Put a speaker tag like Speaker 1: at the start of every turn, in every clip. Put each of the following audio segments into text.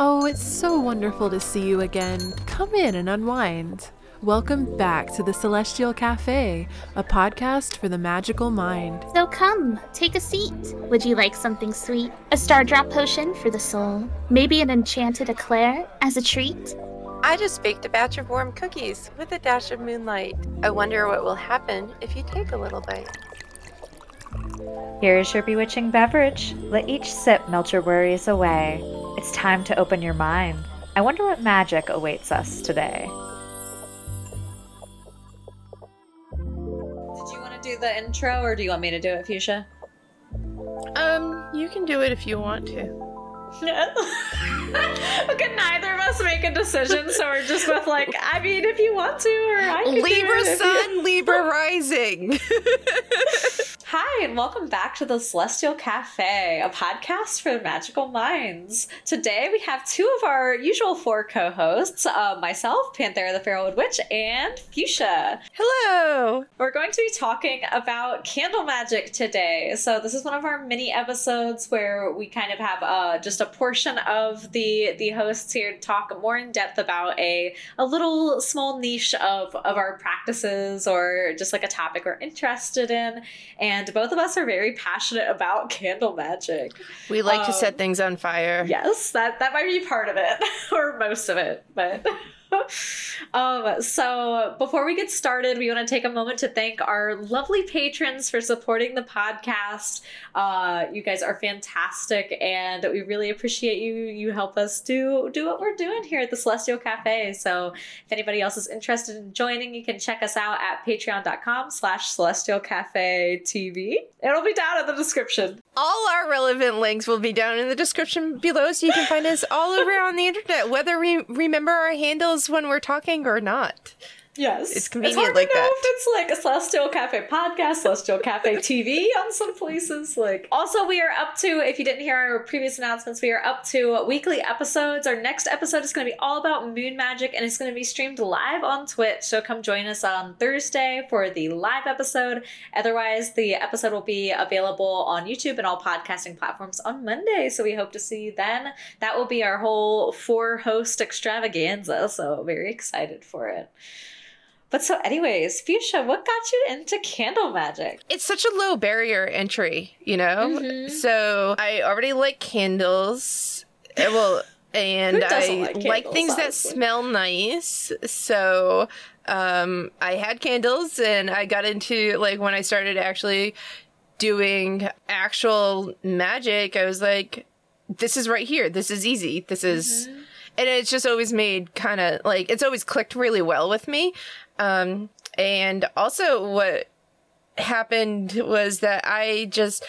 Speaker 1: Oh, it's so wonderful to see you again. Come in and unwind. Welcome back to the Celestial Cafe, a podcast for the magical mind.
Speaker 2: So come, take a seat. Would you like something sweet? A star drop potion for the soul? Maybe an enchanted eclair as a treat?
Speaker 3: I just baked a batch of warm cookies with a dash of moonlight. I wonder what will happen if you take a little bite.
Speaker 4: Here is your bewitching beverage. Let each sip melt your worries away. It's time to open your mind. I wonder what magic awaits us today.
Speaker 5: Did you want to do the intro or do you want me to do it, Fuchsia?
Speaker 3: Um, you can do it if you want to. No.
Speaker 5: Okay, neither of us make a decision, so we're just both like, I mean, if you want to, or I can
Speaker 3: Libra
Speaker 5: do it
Speaker 3: Sun,
Speaker 5: you-
Speaker 3: Libra Rising.
Speaker 5: Hi, and welcome back to the Celestial Cafe, a podcast for magical minds. Today we have two of our usual four co-hosts, uh, myself, Panthera the Fairwood Witch, and Fuchsia.
Speaker 3: Hello.
Speaker 5: We're going to be talking about candle magic today. So this is one of our mini episodes where we kind of have uh, just a portion of the the hosts here to talk more in depth about a a little small niche of of our practices or just like a topic we're interested in. And both of us are very passionate about candle magic.
Speaker 3: We like to
Speaker 5: Um,
Speaker 3: set things on fire.
Speaker 5: Yes, that that might be part of it or most of it, but um so before we get started, we want to take a moment to thank our lovely patrons for supporting the podcast. Uh you guys are fantastic and we really appreciate you. You help us do do what we're doing here at the Celestial Cafe. So if anybody else is interested in joining, you can check us out at patreon.com slash celestial cafe TV. It'll be down in the description.
Speaker 3: All our relevant links will be down in the description below, so you can find us all over on the internet, whether we remember our handles when we're talking or not.
Speaker 5: Yes.
Speaker 3: It's convenient
Speaker 5: hard
Speaker 3: like that.
Speaker 5: if it's like a Celestial Cafe podcast, Celestial Cafe TV on some places. Like also we are up to, if you didn't hear our previous announcements, we are up to weekly episodes. Our next episode is gonna be all about moon magic and it's gonna be streamed live on Twitch. So come join us on Thursday for the live episode. Otherwise, the episode will be available on YouTube and all podcasting platforms on Monday. So we hope to see you then. That will be our whole four host extravaganza. So very excited for it. But so, anyways, Fuchsia, what got you into candle magic?
Speaker 3: It's such a low barrier entry, you know?
Speaker 5: Mhm.
Speaker 3: So I already like candles. Uh, Well, and I
Speaker 5: like
Speaker 3: like,
Speaker 5: candles,
Speaker 3: things that smell nice. So um, I had candles and I got into, like, when I started actually doing actual magic, I was like, this is right here. This is easy. This is.
Speaker 5: Mm-hmm.
Speaker 3: And it's just always made kind of like, it's always clicked really well with me. Um, and also, what happened was that I just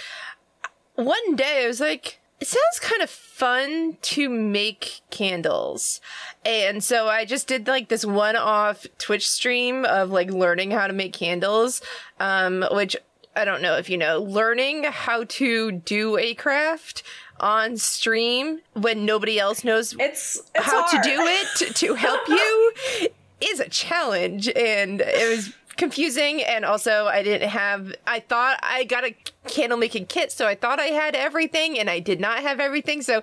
Speaker 3: one day I was like, it sounds kind of fun to make candles. And so I just did like this one off Twitch stream of like learning how to make candles, um, which I don't know if you know, learning how to do a craft on stream when nobody else knows
Speaker 5: It's, it's
Speaker 3: how
Speaker 5: hard.
Speaker 3: to do it to, to help you is a challenge and it was confusing and also I didn't have I thought I got a candle making kit so I thought I had everything and I did not have everything so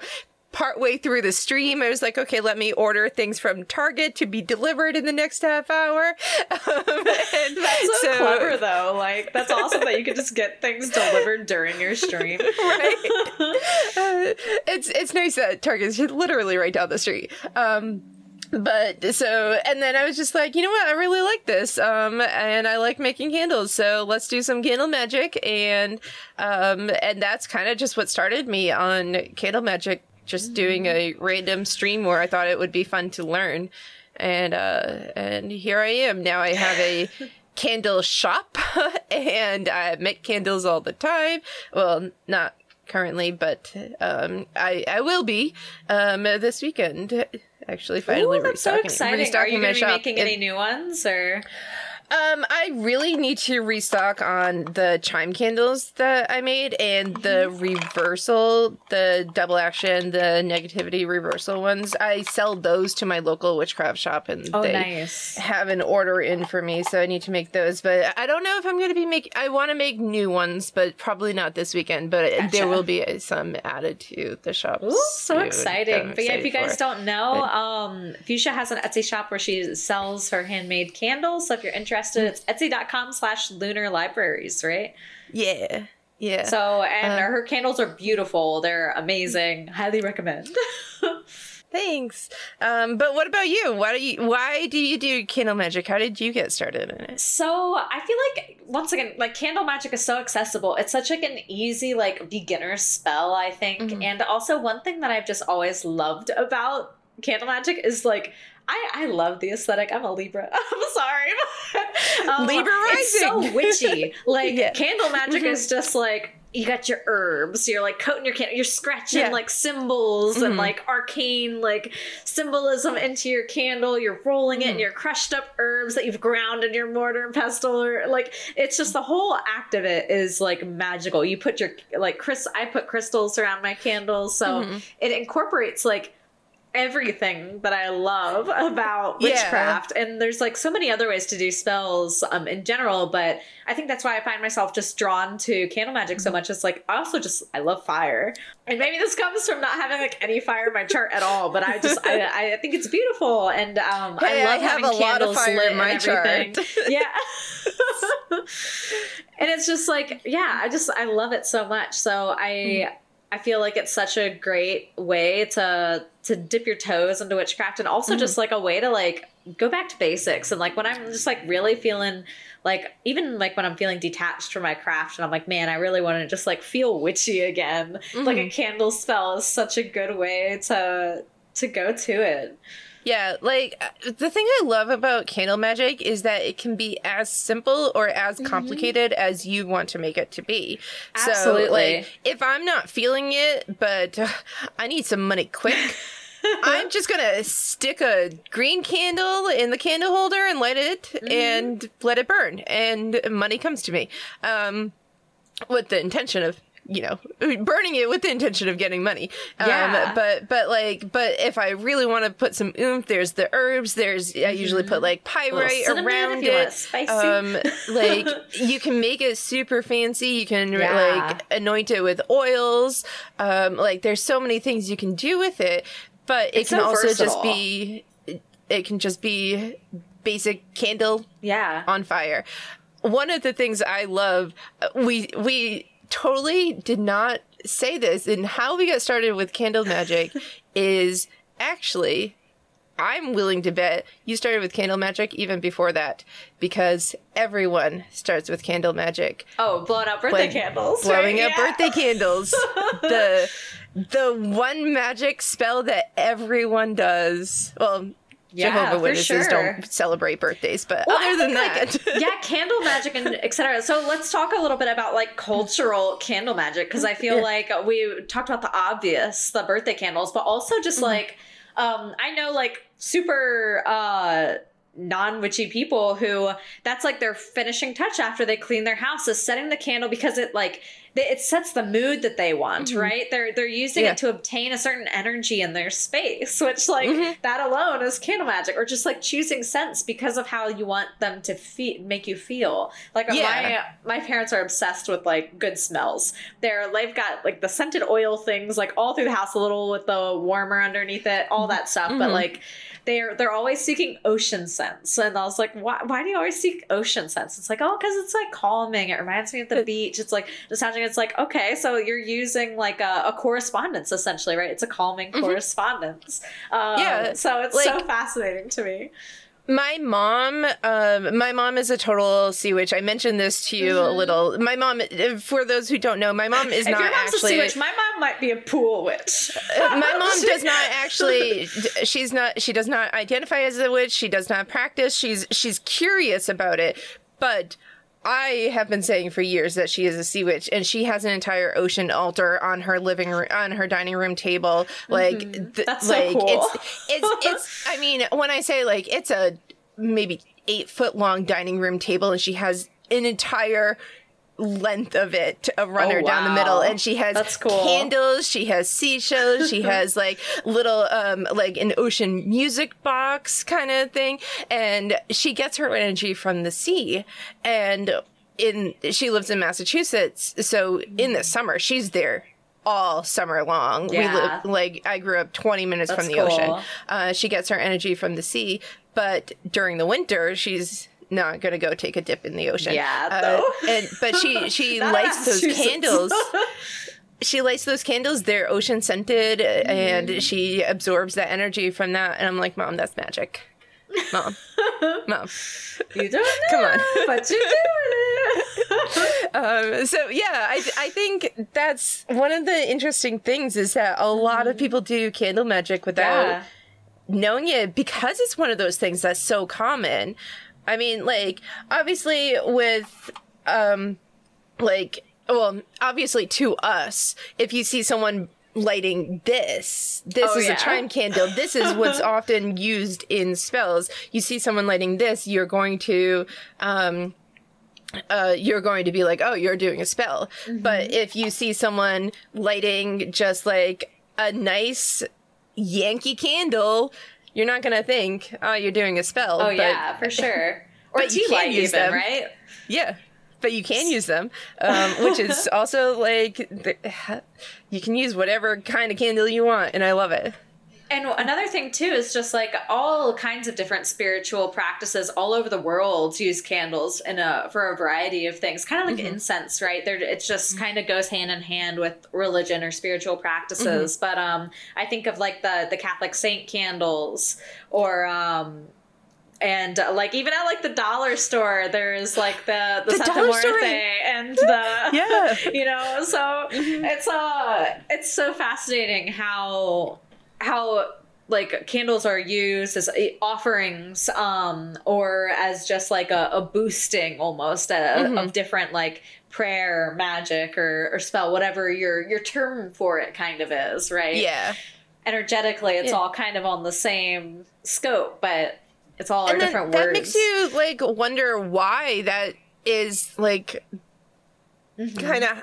Speaker 3: partway through the stream I was like okay let me order things from Target to be delivered in the next half hour um,
Speaker 5: That's so, clever, though. Like, that's awesome that you could just get things delivered during your stream.
Speaker 3: right Uh, it's it's nice that Target's literally right down the street. Um, but so and then I was just like, you know what, I really like this. Um, and I like making candles, so let's do some candle magic. And um, and that's kind of just what started me on candle magic. Just doing a random stream where I thought it would be fun to learn, and uh, and here I am. Now I have a candle shop, and I make candles all the time. Well, not currently, but um, I I will be um this weekend. Actually, finally
Speaker 5: Ooh, that's so
Speaker 3: restocking.
Speaker 5: Are you going to be
Speaker 3: shop.
Speaker 5: making
Speaker 3: It-
Speaker 5: any new ones, or
Speaker 3: Um, I really need to restock on the chime candles that I made and the reversal, the double action, the negativity reversal ones. I sell those to my local witchcraft shop and
Speaker 5: Oh,
Speaker 3: they
Speaker 5: nice.
Speaker 3: have an order in for me, so I need to make those. But I don't know if I'm going to be making. I want to make new ones, but probably not this weekend. But
Speaker 5: Gotcha.
Speaker 3: there will be some added to the shop.
Speaker 5: Ooh, so exciting. But yeah, if you guys
Speaker 3: for.
Speaker 5: don't know, um, Fuchsia has an Etsy shop where she sells her handmade candles. So if you're interested, it's etsy.com slash lunar libraries, right?
Speaker 3: yeah, yeah.
Speaker 5: So, and
Speaker 3: Uh,
Speaker 5: her candles are beautiful. They're amazing. Highly recommend.
Speaker 3: Thanks. Um, but what about you? Why do you why do you do candle magic? How did you get started in it?
Speaker 5: So I feel like once again, like candle magic is so accessible. It's such like an easy like beginner spell, I think.
Speaker 3: Mhm.
Speaker 5: And also one thing that I've just always loved about candle magic is like I, I love the aesthetic. I'm a Libra. I'm sorry. Um,
Speaker 3: Libra
Speaker 5: It's so witchy. Like
Speaker 3: Yeah.
Speaker 5: candle magic
Speaker 3: Mhm.
Speaker 5: is just like you got your herbs. You're like coating your candle. You're scratching
Speaker 3: Yeah.
Speaker 5: like symbols and
Speaker 3: Mhm.
Speaker 5: like arcane like symbolism into your candle. You're rolling it in
Speaker 3: Mhm.
Speaker 5: your crushed up herbs that you've ground in your mortar and pestle. Or like it's just the whole act of it is like magical. You put your like Chris. I put crystals around my candles, so
Speaker 3: Mhm.
Speaker 5: it incorporates like everything that I love about
Speaker 3: Yeah.
Speaker 5: witchcraft. And there's like so many other ways to do spells um, in general, but I think that's why I find myself just drawn to candle magic
Speaker 3: Mm-hmm.
Speaker 5: so much. It's like I also just I love fire, and maybe this comes from not having like any fire in my chart at all. But I just I, I think it's beautiful, and um,
Speaker 3: Hey,
Speaker 5: I
Speaker 3: I
Speaker 5: love
Speaker 3: have
Speaker 5: having
Speaker 3: a lot of
Speaker 5: candles lit
Speaker 3: in my
Speaker 5: and everything.
Speaker 3: chart.
Speaker 5: yeah. and it's just like yeah i just i love it so much so i i feel like it's such a great way to to dip your toes into witchcraft and also just mm. like a way to like go back to basics. And like when i'm just like really feeling like even like when i'm feeling detached from my craft and i'm like man i really want to just like feel witchy again. Like a mm-hmm. candle spell is such a good way to to go to it
Speaker 3: Yeah, like uh, the thing I love about candle magic is that it can be as simple or as
Speaker 5: Mm-hmm.
Speaker 3: complicated as you want to make it to be. So,
Speaker 5: Absolutely.
Speaker 3: like, if I'm not feeling it, but uh, I need some money quick. I'm just gonna stick a green candle in the candle holder and light it
Speaker 5: Mm-hmm.
Speaker 3: and let it burn, and money comes to me. Um, with the intention of you know burning it with the intention of getting money.
Speaker 5: Yeah.
Speaker 3: um but but like but if i really want to put some oomph there's the herbs there's i usually put like pyrite around
Speaker 5: it.
Speaker 3: um like you can make it super fancy. You can
Speaker 5: Yeah.
Speaker 3: like anoint it with oils. Um like there's so many things you can do with it but it
Speaker 5: It's
Speaker 3: can
Speaker 5: so
Speaker 3: also just be it can just be basic candle
Speaker 5: yeah.
Speaker 3: on fire. One of the things I love, we we totally did not say this, and how we got started with candle magic is actually. I'm willing to bet you started with candle magic even before that because everyone starts with candle magic.
Speaker 5: oh blowing up birthday
Speaker 3: When
Speaker 5: candles
Speaker 3: blowing
Speaker 5: right?
Speaker 3: up
Speaker 5: Yeah.
Speaker 3: birthday candles. the the one magic spell that everyone does. Well,
Speaker 5: Yeah,
Speaker 3: Jehovah
Speaker 5: for
Speaker 3: Witnesses
Speaker 5: sure.
Speaker 3: don't celebrate birthdays, but
Speaker 5: Well,
Speaker 3: other than that,
Speaker 5: like, yeah, candle magic and etc. So let's talk a little bit about like cultural candle magic because I feel
Speaker 3: Yeah.
Speaker 5: like we talked about the obvious, the birthday candles, but also just
Speaker 3: Mm-hmm.
Speaker 5: like um, I know like super uh, non-witchy people who that's like their finishing touch after they clean their house is setting the candle because it like it sets the mood that they want right they're they're using
Speaker 3: Mm-hmm. Yeah.
Speaker 5: it to obtain a certain energy in their space which like
Speaker 3: Mm-hmm.
Speaker 5: that alone is candle magic or just like choosing scents because of how you want them to fe- make you feel like
Speaker 3: Yeah.
Speaker 5: my my parents are obsessed with like good smells they're they've got like the scented oil things like all through the house a little with the warmer underneath it all that stuff but
Speaker 3: Mhm.
Speaker 5: like they're they're always seeking ocean scents. And i was like why, why do you always seek ocean scents? It's like oh because it's like calming. It reminds me of the beach. It's like nostalgic. It's like okay so you're using like a, a correspondence essentially right? It's a calming correspondence. Um,
Speaker 3: Mm-hmm. Yeah,
Speaker 5: so it's so fascinating to me
Speaker 3: my mom, um, my mom is a total sea witch. I mentioned this to you a little. My mom, for those who don't know, my mom is
Speaker 5: Mm-hmm. if
Speaker 3: not
Speaker 5: your mom's
Speaker 3: actually.
Speaker 5: a sea witch my mom might be a pool witch
Speaker 3: Uh, my mom does not actually she's not she does not identify as a witch she does not practice she's she's curious about it but I have been saying for years that she is a sea witch, and she has an entire ocean altar on her living room, on her dining room table. Like,
Speaker 5: Mm-hmm. That's so
Speaker 3: like
Speaker 5: cool.
Speaker 3: it's it's it's. I mean, when I say like it's a maybe eight foot long dining room table and she has an entire length of it a runner
Speaker 5: Oh,
Speaker 3: her down the middle. and she has
Speaker 5: That's cool.
Speaker 3: candles she has seashells she has like little um like an ocean music box kind of thing. And she gets her energy from the sea. And in she lives in massachusetts. So in the summer she's there all summer long. We live like i grew up 20 minutes
Speaker 5: That's
Speaker 3: from the ocean. uh, she gets her energy from the sea. But during the winter she's not gonna go take a dip in the ocean
Speaker 5: Yeah,
Speaker 3: uh,
Speaker 5: though.
Speaker 3: and but she she lights those candles she lights those candles they're ocean scented
Speaker 5: Mm-hmm.
Speaker 3: and she absorbs that energy from that and i'm like mom that's magic mom mom
Speaker 5: You don't know,
Speaker 3: Come on.
Speaker 5: but you're doing it.
Speaker 3: um, so yeah I, I think that's one of the interesting things is that a lot of people do candle magic without
Speaker 5: Mm-hmm. yeah.
Speaker 3: knowing it because it's one of those things that's so common. I mean, like obviously with um like well, obviously to us, if you see someone lighting this, this
Speaker 5: Oh,
Speaker 3: is
Speaker 5: yeah.
Speaker 3: a chime candle. This is what's often used in spells. You see someone lighting this, you're going to um uh, you're going to be like, oh, you're doing a spell.
Speaker 5: Mm-hmm.
Speaker 3: But if you see someone lighting just like a nice Yankee candle, you're not going to think, oh, you're doing a spell.
Speaker 5: Oh
Speaker 3: But-
Speaker 5: yeah, for sure. Or
Speaker 3: but you can use
Speaker 5: even,
Speaker 3: them.
Speaker 5: right?
Speaker 3: Yeah. But you can use them, um, which is also like, the, you can use whatever kind of candle you want, and I love it.
Speaker 5: And another thing too is just like all kinds of different spiritual practices all over the world use candles in a for a variety of things, kind of like incense, right? There, it just kind of goes hand in hand with religion or spiritual practices. But um, I think of like the the Catholic saint candles or um. And uh, like even at like the dollar store, there's like the the,
Speaker 3: The
Speaker 5: Santa
Speaker 3: dollar store-
Speaker 5: Muerte and the
Speaker 3: Yeah.
Speaker 5: you know so it's uh it's so fascinating how how like candles are used as uh, offerings um or as just like a, a boosting almost uh of different like prayer or magic or, or spell whatever your your term for it kind of is right
Speaker 3: Yeah.
Speaker 5: energetically it's
Speaker 3: Yeah.
Speaker 5: all kind of on the same scope but it's all our
Speaker 3: and then
Speaker 5: different
Speaker 3: that
Speaker 5: words
Speaker 3: makes you like wonder why that is like
Speaker 5: Mm-hmm.
Speaker 3: kind of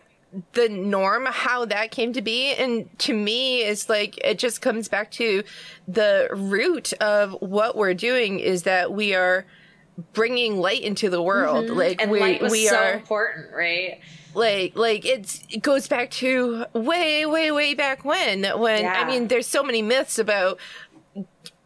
Speaker 3: the norm how that came to be and to me it's like it just comes back to the root of what we're doing is that we are bringing light into the world like
Speaker 5: Mm-hmm. and
Speaker 3: we
Speaker 5: light was
Speaker 3: we
Speaker 5: so
Speaker 3: are
Speaker 5: important right
Speaker 3: like like it's it goes back to way way way back when when
Speaker 5: Yeah.
Speaker 3: i mean there's so many myths about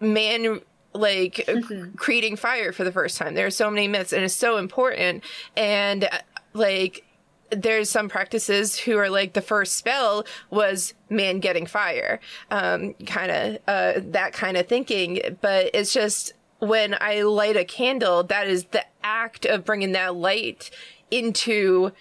Speaker 3: man like
Speaker 5: Mm-hmm.
Speaker 3: creating fire for the first time there are so many myths and it's so important and uh, like there's some practices who are like the first spell was man getting fire um kind of uh that kind of thinking but it's just when i light a candle that is the act of bringing that light into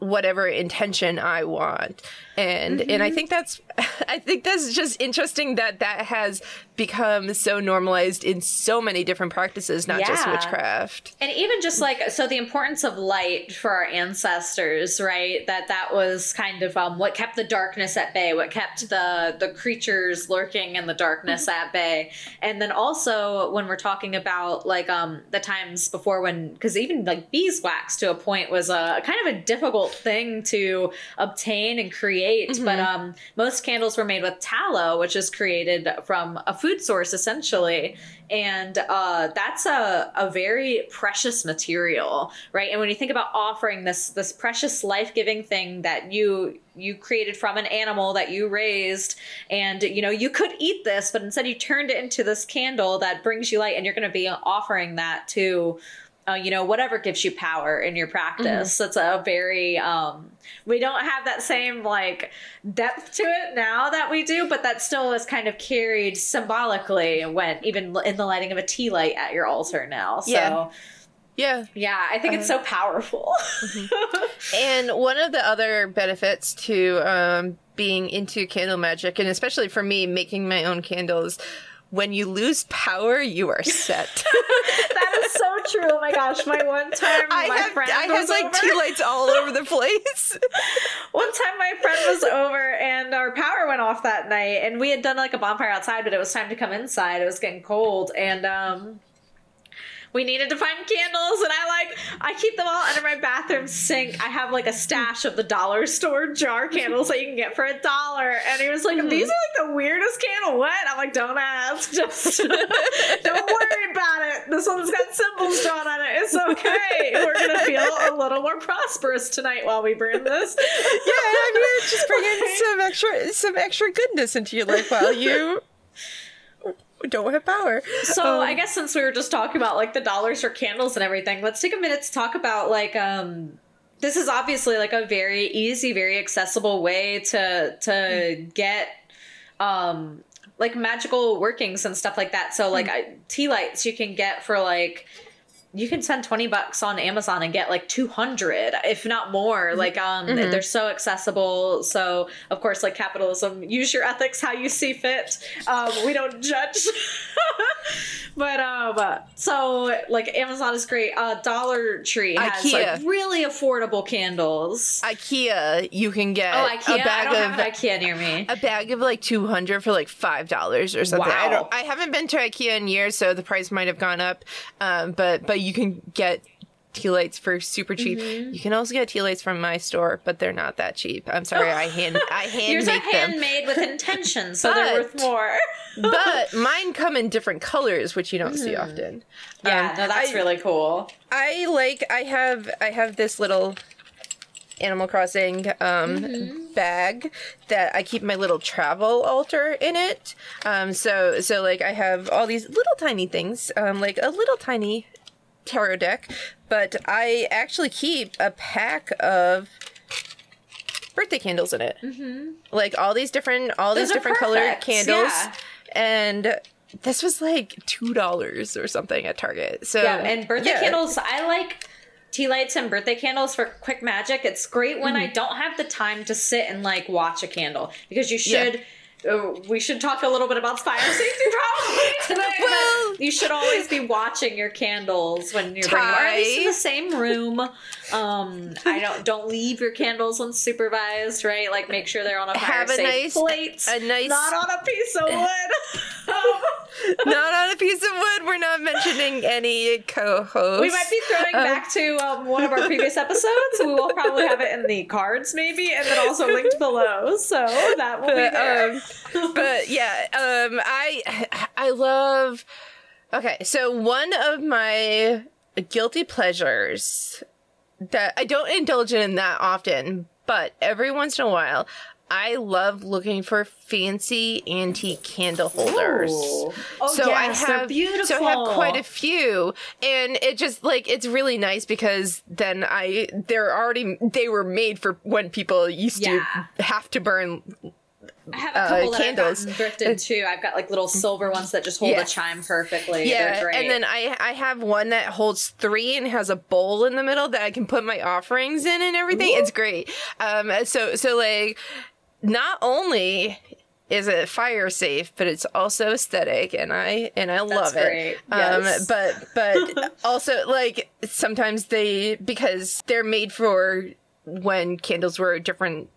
Speaker 3: whatever intention I want. And and I think that's I think that's just interesting that that has become so normalized in so many different practices, not just witchcraft.
Speaker 5: and even just like so the importance of light for our ancestors right? That that was kind of um, what kept the darkness at bay what kept the the creatures lurking in the darkness at bay. And then also when we're talking about like um the times before when because even like beeswax to a point was a kind of a difficult thing to obtain and create. But um most candles were made with tallow which is created from a food source essentially. And uh, that's a, a very precious material right? And when you think about offering this this precious life-giving thing that you you created from an animal that you raised and you know you could eat this but instead you turned it into this candle that brings you light and you're going to be offering that to uh, you know whatever gives you power in your practice. That's a very um we don't have that same like depth to it now that we do but that still is kind of carried symbolically when even in the lighting of a tea light at your altar now. So
Speaker 3: Yeah.
Speaker 5: yeah,
Speaker 3: Yeah.
Speaker 5: i think it's so powerful.
Speaker 3: And one of the other benefits to um, being into candle magic, and especially for me, making my own candles, when you lose power, you are set.
Speaker 5: that is so true oh my gosh my one time
Speaker 3: I
Speaker 5: my
Speaker 3: have,
Speaker 5: friend
Speaker 3: I
Speaker 5: was
Speaker 3: have like
Speaker 5: over.
Speaker 3: tea lights all over the place.
Speaker 5: One time my friend was over and our power went off that night and we had done like a bonfire outside, but it was time to come inside. It was getting cold and um we needed to find candles, and I like I keep them all under my bathroom sink. I have like a stash of the dollar store jar candles that you can get for a dollar. And he was like, mm-hmm. "These are like the weirdest candle. What?" I'm like, "Don't ask. Just don't worry about it. This one's got symbols drawn on it. It's okay. We're gonna feel a little more prosperous tonight while we burn this."
Speaker 3: Yeah, I'm here just bringing some extra some extra goodness into your life while you don't have power.
Speaker 5: So
Speaker 3: Um,
Speaker 5: I guess since we were just talking about like the dollars for candles and everything, let's take a minute to talk about like um this is obviously like a very easy, very accessible way to to get um like magical workings and stuff like that. So like I, tea lights you can get for like you can spend 20 bucks on Amazon and get like 200 if not more like um they're so accessible. So of course like capitalism use your ethics how you see fit. Um we don't judge. But um so like Amazon is great. Uh Dollar Tree has like
Speaker 3: IKEA.
Speaker 5: really affordable candles.
Speaker 3: IKEA, you can get
Speaker 5: oh IKEA?
Speaker 3: A bag
Speaker 5: I don't
Speaker 3: of
Speaker 5: have an IKEA near me.
Speaker 3: a bag of like 200 for like five dollars or something. I
Speaker 5: Wow.
Speaker 3: don't i haven't been to ikea in years so the price might have gone up um but but you can get tea lights for super cheap.
Speaker 5: Mm-hmm.
Speaker 3: you can also get tea lights from my store but they're not that cheap. I'm sorry i hand i hand
Speaker 5: yours are
Speaker 3: make them.
Speaker 5: handmade with intention so they're worth more.
Speaker 3: but mine come in different colors which you don't see often.
Speaker 5: Mm-hmm. yeah
Speaker 3: Um,
Speaker 5: no that's
Speaker 3: I-
Speaker 5: really cool.
Speaker 3: I like I have I have this little Animal Crossing um, bag that I keep my little travel altar in it. Um, so so like I have all these little tiny things, um, like a little tiny tarot deck, but I actually keep a pack of birthday candles in it. Mm-hmm. Like all these different all
Speaker 5: Those
Speaker 3: these different colored candles,
Speaker 5: yeah.
Speaker 3: and this was like two dollars or something at Target. So
Speaker 5: Yeah, and birthday
Speaker 3: yeah.
Speaker 5: candles, I like tea lights and birthday candles for quick magic. It's great when I
Speaker 3: Mm-hmm.
Speaker 5: don't have the time to sit and like watch a candle because you should. Uh, we should talk a little bit about fire safety probably today.
Speaker 3: Well-
Speaker 5: you should always be watching your candles when you're bringing, or at least in the same room. Um, I don't don't leave your candles unsupervised, right? Like make sure they're on a fire safe
Speaker 3: nice-
Speaker 5: plate,
Speaker 3: a nice-
Speaker 5: not on a piece of wood.
Speaker 3: not on a piece of wood. We're not mentioning any co-hosts.
Speaker 5: We might be throwing
Speaker 3: Um,
Speaker 5: back to um, one of our previous episodes. We will probably have it in the cards, maybe, and then also linked below. So that will be there.
Speaker 3: but yeah, um, I I love. Okay, so one of my guilty pleasures that I don't indulge in that often, but every once in a while, I love looking for fancy antique candle holders.
Speaker 5: Ooh. Oh,
Speaker 3: so
Speaker 5: yes,
Speaker 3: I
Speaker 5: they're
Speaker 3: have
Speaker 5: beautiful.
Speaker 3: so I have quite a few, and it just like it's really nice because then I they're already they were made for when people used
Speaker 5: Yeah.
Speaker 3: to have to burn
Speaker 5: I have a
Speaker 3: uh,
Speaker 5: couple that
Speaker 3: candles.
Speaker 5: I've thrifted too. I've got like little silver ones that just hold
Speaker 3: Yeah.
Speaker 5: a chime perfectly.
Speaker 3: Yeah,
Speaker 5: great.
Speaker 3: and then I I have one that holds three and has a bowl in the middle that I can put my offerings in and everything. It's great. Um, so so like, not only is it fire safe, but it's also aesthetic, and I and I love it. Um,
Speaker 5: Yes.
Speaker 3: but but also like sometimes they because they're made for when candles were a different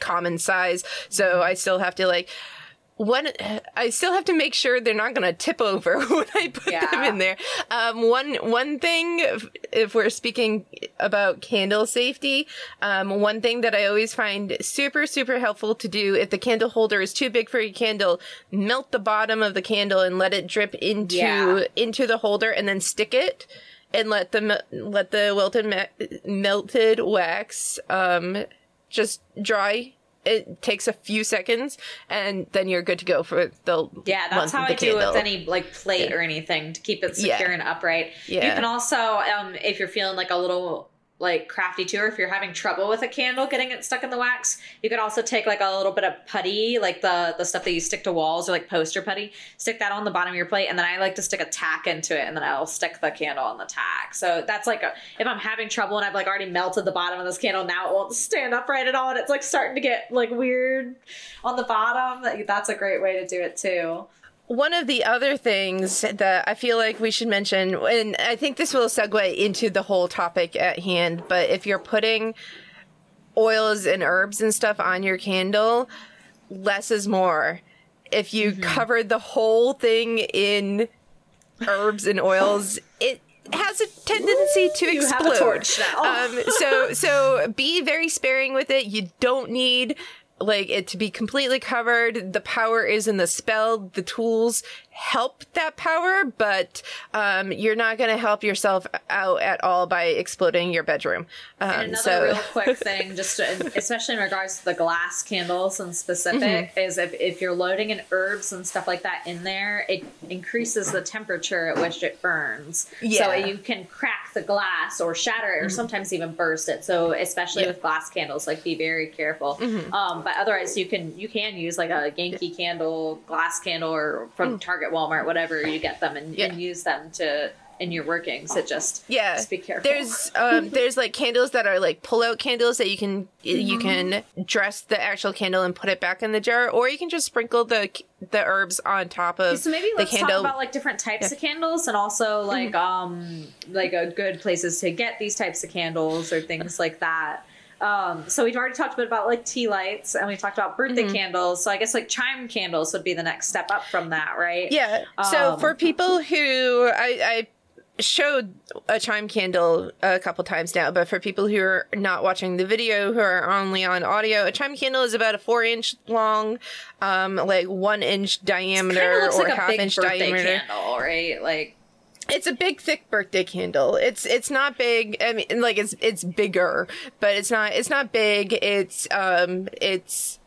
Speaker 3: common size, so I still have to like one I still have to make sure they're not going to tip over when I put them in there. Um, one one thing, if, if we're speaking about candle safety, um, one thing that I always find super super helpful to do if the candle holder is too big for your candle, melt the bottom of the candle and let it drip into
Speaker 5: Yeah.
Speaker 3: into the holder, and then stick it. And let the let the wilted ma- melted wax um, just dry. It takes a few seconds, and then you're good to go for the
Speaker 5: Yeah, that's how I
Speaker 3: the
Speaker 5: do
Speaker 3: candle.
Speaker 5: with any like plate or anything to keep it secure
Speaker 3: Yeah.
Speaker 5: and upright.
Speaker 3: Yeah.
Speaker 5: You can also, um, if you're feeling like a little like crafty too, or if you're having trouble with a candle getting it stuck in the wax, you could also take like a little bit of putty, like the the stuff that you stick to walls or like poster putty, stick that on the bottom of your plate, and then I like to stick a tack into it, and then I'll stick the candle on the tack. So that's like a, if I'm having trouble and I've like already melted the bottom of this candle, now it won't stand upright at all, and it's like starting to get like weird on the bottom. That's a great way to do it too.
Speaker 3: One of the other things that I feel like we should mention, and I think this will segue into the whole topic at hand, but if you're putting oils and herbs and stuff on your candle, less is more. If you covered the whole thing in herbs and oils, it has a tendency to
Speaker 5: You
Speaker 3: explode.
Speaker 5: a torch now.
Speaker 3: Um, so so be very sparing with it. You don't need like it to be completely covered. The power is in the spell. The tools help that power, but um, you're not going to help yourself out at all by exploding your bedroom. Um,
Speaker 5: And another
Speaker 3: so
Speaker 5: real quick thing, just to, especially in regards to the glass candles in specific,
Speaker 3: Mm-hmm.
Speaker 5: is if, if you're loading in herbs and stuff like that in there, it increases the temperature at which it burns. So
Speaker 3: Yeah. Mm-hmm.
Speaker 5: you can crack the glass or shatter it or sometimes even burst it. So especially
Speaker 3: Yeah. Mm-hmm.
Speaker 5: with glass candles, like be very careful. Um, but otherwise, you can you can use like a Yankee candle, glass candle, or from Target, Walmart, whatever you get them, and.
Speaker 3: Yeah.
Speaker 5: and use them to in your workings. It just
Speaker 3: yeah
Speaker 5: just be careful.
Speaker 3: there's um there's like candles that are like pull out candles that you can
Speaker 5: Mm-hmm.
Speaker 3: you can dress the actual candle and put it back in the jar or you can just sprinkle the the herbs on top of
Speaker 5: so maybe let's talk about like different types of candles and also like um like a good places to get these types of candles or things like that um so we've already talked a bit about like tea lights and we talked about birthday candles so i guess like chime candles would be the next step up from that right
Speaker 3: Yeah. So
Speaker 5: Um,
Speaker 3: for people who I, I showed a chime candle a couple times now, but for people who are not watching the video, who are only on audio, a chime candle is about a four inch long, um, like one inch diameter or
Speaker 5: like a
Speaker 3: half inch diameter.
Speaker 5: candle right like
Speaker 3: It's a big, thick birthday candle. It's it's not big. I mean, like it's it's bigger, but it's not it's not big. It's um it's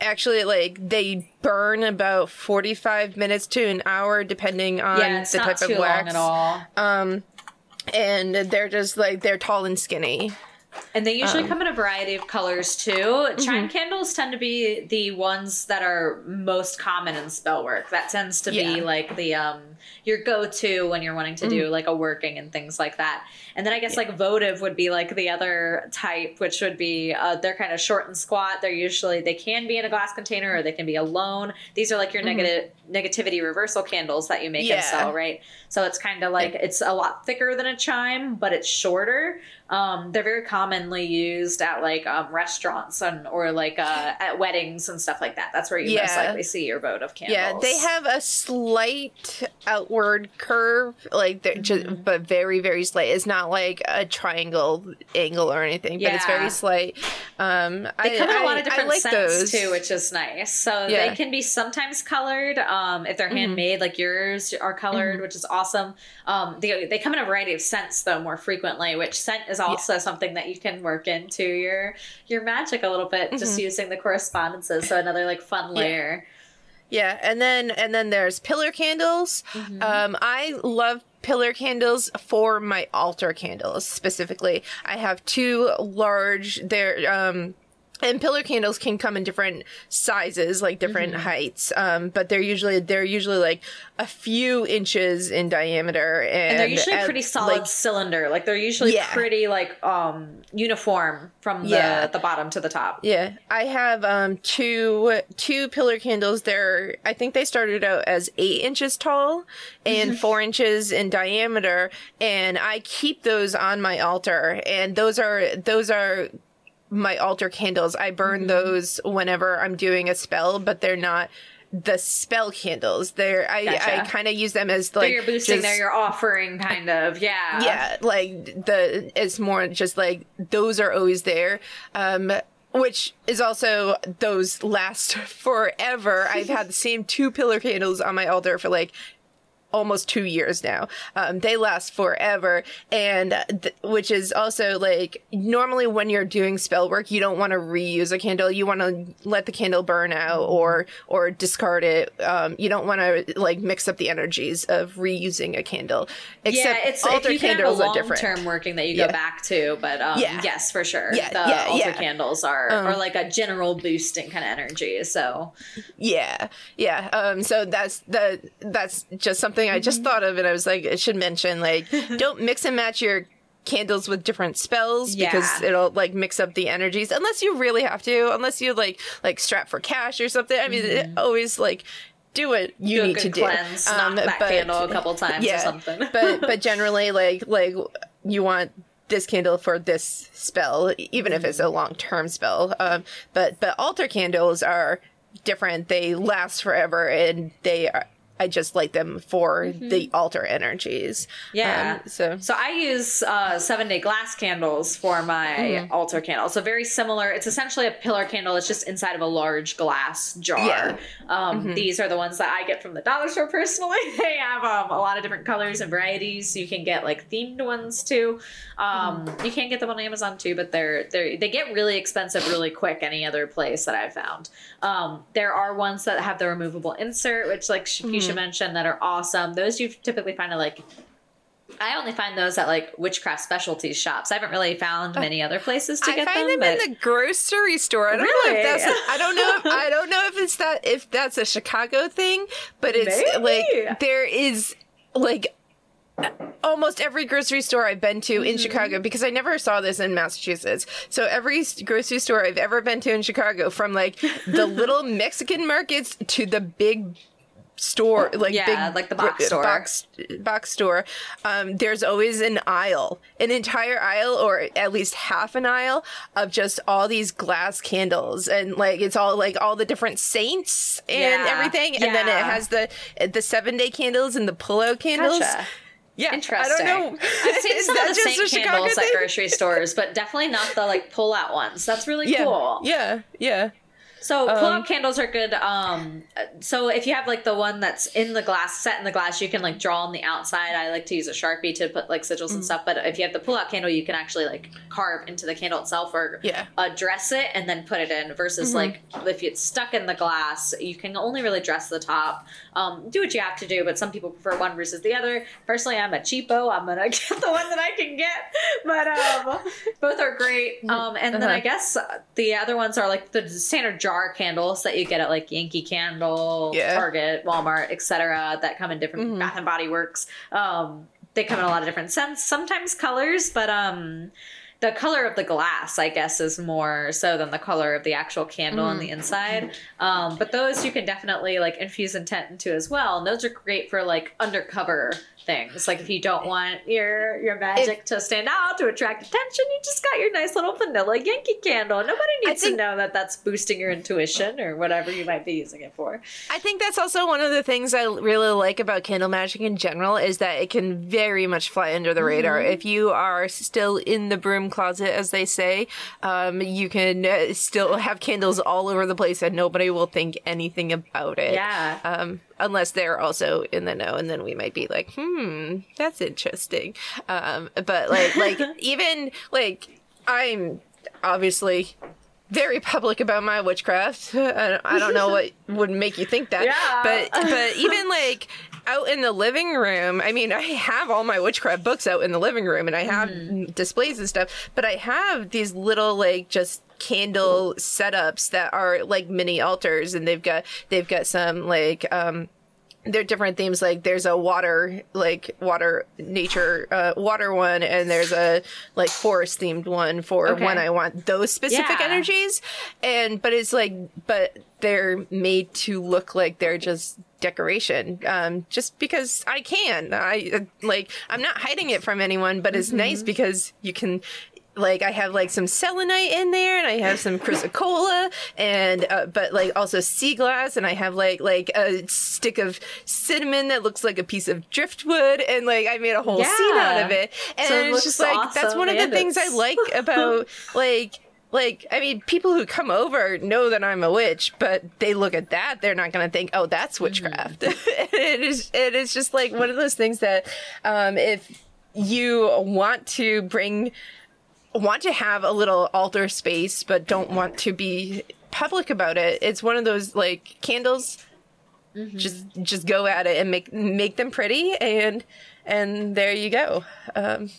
Speaker 3: actually like they burn about forty five minutes to an hour, depending on
Speaker 5: yeah it's
Speaker 3: the
Speaker 5: not
Speaker 3: type
Speaker 5: too
Speaker 3: of
Speaker 5: long
Speaker 3: wax.
Speaker 5: at all
Speaker 3: Um, and they're just like they're tall and skinny.
Speaker 5: And they usually
Speaker 3: Um,
Speaker 5: come in a variety of colors too.
Speaker 3: mm-hmm.
Speaker 5: Chime candles tend to be the ones that are most common in spell work. That tends to be
Speaker 3: Yeah. Mm-hmm.
Speaker 5: like the um your go-to when you're wanting to do like a working and things like that. And then I guess like votive would be like the other type, which would be uh, they're kind of short and squat. They're usually they can be in a glass container or they can be alone. These are like your negative negativity reversal candles that you make and
Speaker 3: Mm-hmm.
Speaker 5: Sell, right? So it's kind of like it's a lot thicker than a chime, but it's shorter. Um, they're very commonly used at like um, restaurants and or like uh, at weddings and stuff like that. That's where you most likely see your votive candles.
Speaker 3: Yeah, they have a slight outward curve, like they're just,
Speaker 5: Mm-hmm.
Speaker 3: but very, very slight. It's not like a triangle angle or anything, but it's very slight. Um,
Speaker 5: They
Speaker 3: I,
Speaker 5: come in a lot of different
Speaker 3: like
Speaker 5: scents
Speaker 3: those.
Speaker 5: too, which is nice. So
Speaker 3: Yeah. Mm-hmm.
Speaker 5: they can be sometimes colored um, if they're handmade, like yours are colored, which is awesome. Um, they they come in a variety of scents though more frequently, which scent is also something that you can work into your your magic a little bit,
Speaker 3: Mm-hmm.
Speaker 5: just using the correspondences. So another like fun layer.
Speaker 3: Yeah, and then and then there's pillar candles.
Speaker 5: Mm-hmm.
Speaker 3: Um, I love pillar candles for my altar candles specifically. I have two large. They're um. And pillar candles can come in different sizes, like different
Speaker 5: Mm-hmm.
Speaker 3: heights. Um, but they're usually they're usually like a few inches in diameter, and,
Speaker 5: And they're usually
Speaker 3: at,
Speaker 5: pretty solid
Speaker 3: like,
Speaker 5: cylinder. Like they're usually
Speaker 3: Yeah.
Speaker 5: pretty like um uniform from the
Speaker 3: Yeah.
Speaker 5: the bottom to the top.
Speaker 3: Yeah, I have um two two pillar candles. They're I think they started out as eight inches tall and four inches in diameter, and I keep those on my altar. And those are those are my altar candles. I burn those whenever I'm doing a spell, but they're not the spell candles. They're I I kind of use them as like.
Speaker 5: you're boosting,
Speaker 3: just-
Speaker 5: they're your offering, kind of. Yeah.
Speaker 3: yeah like the it's more just like those are always there um which is also those last forever i've had the same two pillar candles on my altar for like almost two years now. Um, they last forever, and th- which is also like normally when you're doing spell work, you don't want to reuse a candle. You want to let the candle burn out or or discard it. Um, you don't want to like mix up the energies of reusing a candle. Except
Speaker 5: yeah, it's
Speaker 3: altar
Speaker 5: if you can have a
Speaker 3: candles are
Speaker 5: long
Speaker 3: different.
Speaker 5: term working that you
Speaker 3: Yeah.
Speaker 5: go back to, but um,
Speaker 3: Yeah.
Speaker 5: yes, for sure.
Speaker 3: Yeah,
Speaker 5: the
Speaker 3: yeah,
Speaker 5: altar candles are
Speaker 3: Um,
Speaker 5: are like a general boosting kind of energy. So
Speaker 3: Yeah, yeah. Um, so that's the that's just something I just thought of, and I was like, I should mention like, don't mix and match your candles with different spells because it'll like mix up the energies. Unless you really have to. Unless you like like strap for cash or something. I mean it always like do what you
Speaker 5: do
Speaker 3: need to do.
Speaker 5: cleanse,
Speaker 3: Um,
Speaker 5: that
Speaker 3: but-
Speaker 5: candle a couple times or something.
Speaker 3: but but generally like like you want this candle for this spell even if it's a long-term spell. Um but but altar candles are different. They last forever and they are I just light them for the altar energies.
Speaker 5: Yeah.
Speaker 3: Um, so
Speaker 5: So I use uh, seven day glass candles for my
Speaker 3: Mm-hmm.
Speaker 5: altar candle. So very similar. It's essentially a pillar candle. It's just inside of a large glass jar.
Speaker 3: Yeah.
Speaker 5: Um, These are the ones that I get from the dollar store personally. they have um, a lot of different colors and varieties. You can get like themed ones too. Um,
Speaker 3: Mm-hmm.
Speaker 5: You can get them on Amazon too, but they're they they get really expensive really quick. Any other place that I've found. Um, there are ones that have the removable insert, which like Shakisha
Speaker 3: Mm-hmm.
Speaker 5: mentioned, that are awesome. Those you typically find at like I only find those at like witchcraft specialties shops. I haven't really found many other places to
Speaker 3: I
Speaker 5: get them.
Speaker 3: I find
Speaker 5: them. but
Speaker 3: in the grocery store. I don't know if that's. I don't know. If, I don't know if it's that. If that's a Chicago thing, but it's
Speaker 5: Maybe.
Speaker 3: like there is like almost every grocery store I've been to
Speaker 5: Mm-hmm.
Speaker 3: in Chicago because I never saw this in Massachusetts. So every grocery store I've ever been to in Chicago, from like the little Mexican markets to the big store like
Speaker 5: Yeah,
Speaker 3: big
Speaker 5: like the box store.
Speaker 3: box box store um there's always an aisle an entire aisle or at least half an aisle of just all these glass candles and like it's all like all the different saints and
Speaker 5: Yeah,
Speaker 3: everything and then it has the the seven day candles and the pull-out candles
Speaker 5: Gotcha.
Speaker 3: yeah
Speaker 5: Interesting.
Speaker 3: i don't know
Speaker 5: I've seen some of the Saint candles at grocery stores, but definitely not the like pull out ones. That's really
Speaker 3: yeah
Speaker 5: cool.
Speaker 3: yeah yeah
Speaker 5: So
Speaker 3: Um,
Speaker 5: out candles are good. Um, so if you have like the one that's in the glass, set in the glass, you can like draw on the outside. I like to use a sharpie to put like sigils
Speaker 3: Mm.
Speaker 5: and stuff. But if you have the pull out candle, you can actually like carve into the candle itself or
Speaker 3: Yeah.
Speaker 5: address it and then put it in. Versus like if it's stuck in the glass, you can only really dress the top. Um, do what you have to do, but some people prefer one versus the other. Personally, I'm a cheapo. I'm gonna get the one that I can get. But um, both are great. Um, and then
Speaker 3: Uh-huh.
Speaker 5: I guess uh, the other ones are like the standard jar candles that you get at like Yankee Candle,
Speaker 3: Yeah.
Speaker 5: Target, Walmart, etc. That come in different
Speaker 3: Mhm.
Speaker 5: Bath and Body Works. Um, they come in a lot of different scents, sometimes colors, but um, the color of the glass, I guess, is more so than the color of the actual candle on the inside. Um, but those you can definitely like infuse intent into as well, and those are great for like undercover things. Like if you don't want your your magic to stand out to attract attention, you just got your nice little vanilla Yankee candle. Nobody needs
Speaker 3: think-
Speaker 5: to know that that's boosting your intuition or whatever you might be using it for.
Speaker 3: I think that's also one of the things I really like about candle magic in general is that it can very much fly under the radar.
Speaker 5: Mm-hmm.
Speaker 3: If you are still in the broom closet, as they say, um, you can uh, still have candles all over the place and nobody will think anything about it.
Speaker 5: Yeah.
Speaker 3: Um, unless they're also in the know, and then we might be like, hmm, that's interesting. Um, but like, like even like I'm obviously very public about my witchcraft. I don't, I don't know what would make you think that,
Speaker 5: Yeah.
Speaker 3: but but even like out in the living room, I mean, I have all my witchcraft books out in the living room, and I have
Speaker 5: Mm-hmm.
Speaker 3: displays and stuff. But I have these little like just candle setups that are like mini altars, and they've got they've got some like um there are different themes like there's a water like water nature uh water one and there's a like forest themed one for
Speaker 5: Okay.
Speaker 3: when i want those specific
Speaker 5: Yeah.
Speaker 3: energies and but it's like but they're made to look like they're just decoration um just because i can i like i'm not hiding it from anyone but it's nice because you can like I have like some selenite in there, and I have some chrysocolla, and uh, but like also sea glass, and I have like like a stick of cinnamon that looks like a piece of driftwood, and like I made a whole scene out of it, and
Speaker 5: So it
Speaker 3: it's just like that's one of the things I like about like like I mean people who come over know that I'm a witch, but they look at that they're not gonna think oh that's witchcraft. it is it is just like one of those things that um, if you want to bring want to have a little altar space but don't want to be public about it. It's one of those like candles just just go at it and make make them pretty and and there you go. Um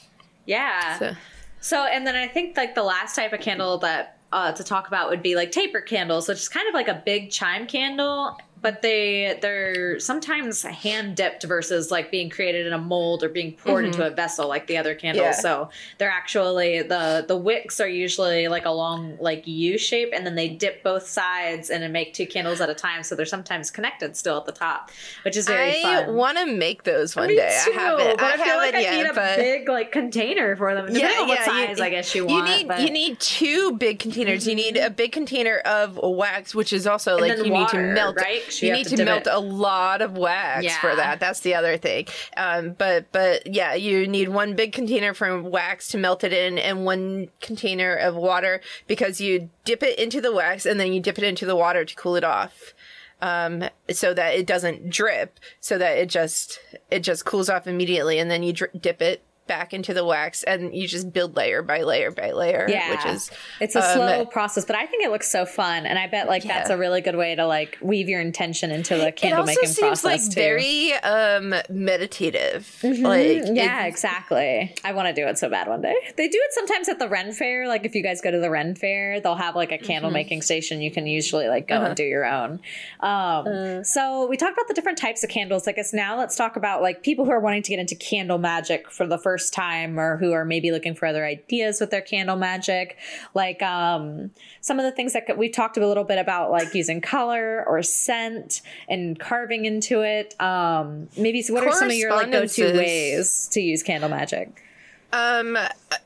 Speaker 5: Yeah.
Speaker 3: so
Speaker 5: So, and then I think like the last type of candle that uh, to talk about would be like taper candles, which is kind of like a big chime candle, but they they're sometimes hand dipped versus like being created in a mold or being poured into mm-hmm. a vessel like the other candles.
Speaker 3: Yeah.
Speaker 5: So they're actually the the wicks are usually like a long like U shape, and then they dip both sides and make two candles at a time. So they're sometimes connected still at the top, which is very
Speaker 3: I
Speaker 5: fun.
Speaker 3: want to make those one
Speaker 5: Me
Speaker 3: day.
Speaker 5: too,
Speaker 3: I haven't.
Speaker 5: but I, feel
Speaker 3: haven't
Speaker 5: like I
Speaker 3: yet,
Speaker 5: need a
Speaker 3: but
Speaker 5: big like container for them. Depending on what size, I guess you want.
Speaker 3: You need
Speaker 5: but-
Speaker 3: you need two big containers. You need mm-hmm. a big container of wax, which is also like
Speaker 5: then
Speaker 3: you need to melt.
Speaker 5: right? Wax.
Speaker 3: You, need
Speaker 5: to
Speaker 3: to, melt
Speaker 5: it.
Speaker 3: a lot of wax for that. That's the other thing. Um, but but yeah, you need one big container for wax to melt it in, and one container of water because you dip it into the wax and then you dip it into the water to cool it off. Um, so that it doesn't drip, so that it just it just cools off immediately, and then you dri- dip it back into the wax, and you just build layer by layer by layer.
Speaker 5: Yeah,
Speaker 3: which is
Speaker 5: it's a
Speaker 3: um,
Speaker 5: slow process, but I think it looks so fun, and I bet like that's a really good way to like weave your intention into the
Speaker 3: it
Speaker 5: candle
Speaker 3: also
Speaker 5: making
Speaker 3: seems
Speaker 5: process
Speaker 3: like
Speaker 5: too.
Speaker 3: very um meditative. Like
Speaker 5: yeah, exactly. I want to do it so bad one day. They do it sometimes at the Ren Fair. Like if you guys go to the Ren Fair, they'll have like a candle making station. You can usually like go and do your own. Um, so we talked about the different types of candles. I guess now let's talk about like people who are wanting to get into candle magic for the first time, or who are maybe looking for other ideas with their candle magic. Like um, some of the things that we've talked a little bit about, like using color or scent and carving into it. Um, maybe what are some of your like go-to ways to use candle magic?
Speaker 3: Um,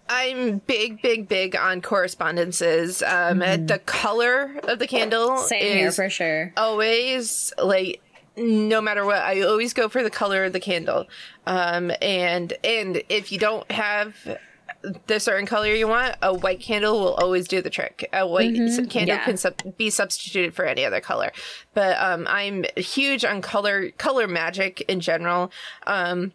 Speaker 3: I'm big, big, big on correspondences. Um, the color of the candle.
Speaker 5: Same here
Speaker 3: is
Speaker 5: for sure.
Speaker 3: always like no matter what i always go for the color of the candle um and and if you don't have the certain color you want a white candle will always do the trick a white candle
Speaker 5: Mm-hmm. Yeah.
Speaker 3: can sub- be substituted for any other color but um i'm huge on color color magic in general um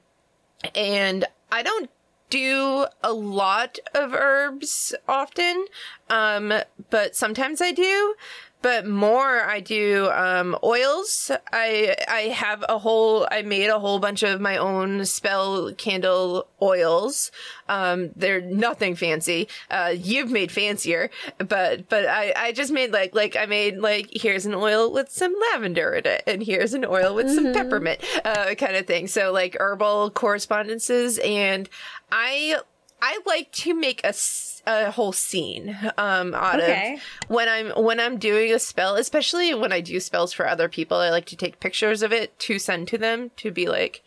Speaker 3: and I don't do a lot of herbs often, um, but sometimes I do. But more, I do um, oils. I I have a whole. I made a whole bunch of my own spell candle oils. Um, they're nothing fancy. Uh, you've made fancier, but but I I just made like like I made like here's an oil with some lavender in it, and here's an oil with some peppermint, uh, kind of thing. So like herbal correspondences, and I I like to make a, a whole scene um out
Speaker 5: Okay.
Speaker 3: of when I'm when I'm doing a spell, especially when I do spells for other people. I like to take pictures of it to send to them to be like,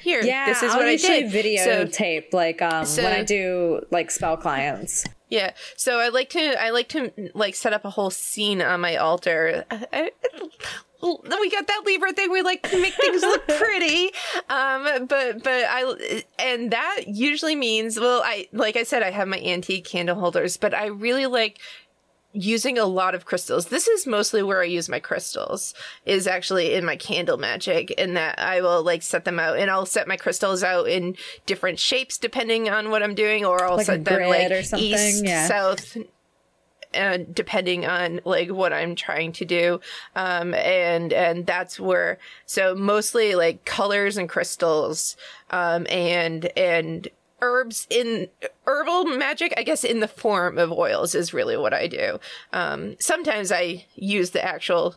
Speaker 3: here,
Speaker 5: Yeah,
Speaker 3: this is
Speaker 5: I'll
Speaker 3: what I did. So-
Speaker 5: videotape like um,
Speaker 3: so-
Speaker 5: when I do like spell clients.
Speaker 3: yeah. So I like to I like to like set up a whole scene on my altar. I, I- we got that Libra thing. We like to make things look pretty. Um, but but I and that usually means well, I like I said, I have my antique candle holders, but I really like using a lot of crystals. This is mostly where I use my crystals is actually in my candle magic in that I will like set them out and I'll set my crystals out in different shapes depending on what I'm doing or I'll
Speaker 5: Like
Speaker 3: set them like
Speaker 5: or
Speaker 3: east,
Speaker 5: yeah.
Speaker 3: south, and depending on like what I'm trying to do. Um, and, and that's where, so mostly like colors and crystals, um, and, and herbs in herbal magic, I guess in the form of oils is really what I do. Um, sometimes I use the actual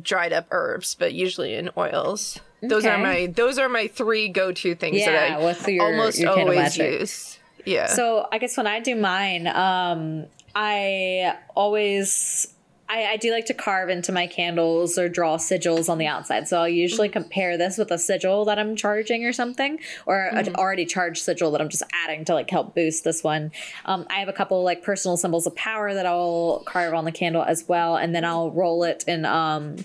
Speaker 3: dried up herbs, but usually in oils. Those are my, those are my three go-to things
Speaker 5: Yeah,
Speaker 3: that I
Speaker 5: your-
Speaker 3: almost
Speaker 5: your
Speaker 3: always use. Yeah.
Speaker 5: So I guess when I do mine, um, I always I, I do like to carve into my candles or draw sigils on the outside. So I'll usually compare this with a sigil that I'm charging or something, or an already charged sigil that I'm just adding to like help boost this one. Um, I have a couple like personal symbols of power that I'll carve on the candle as well, and then I'll roll it in um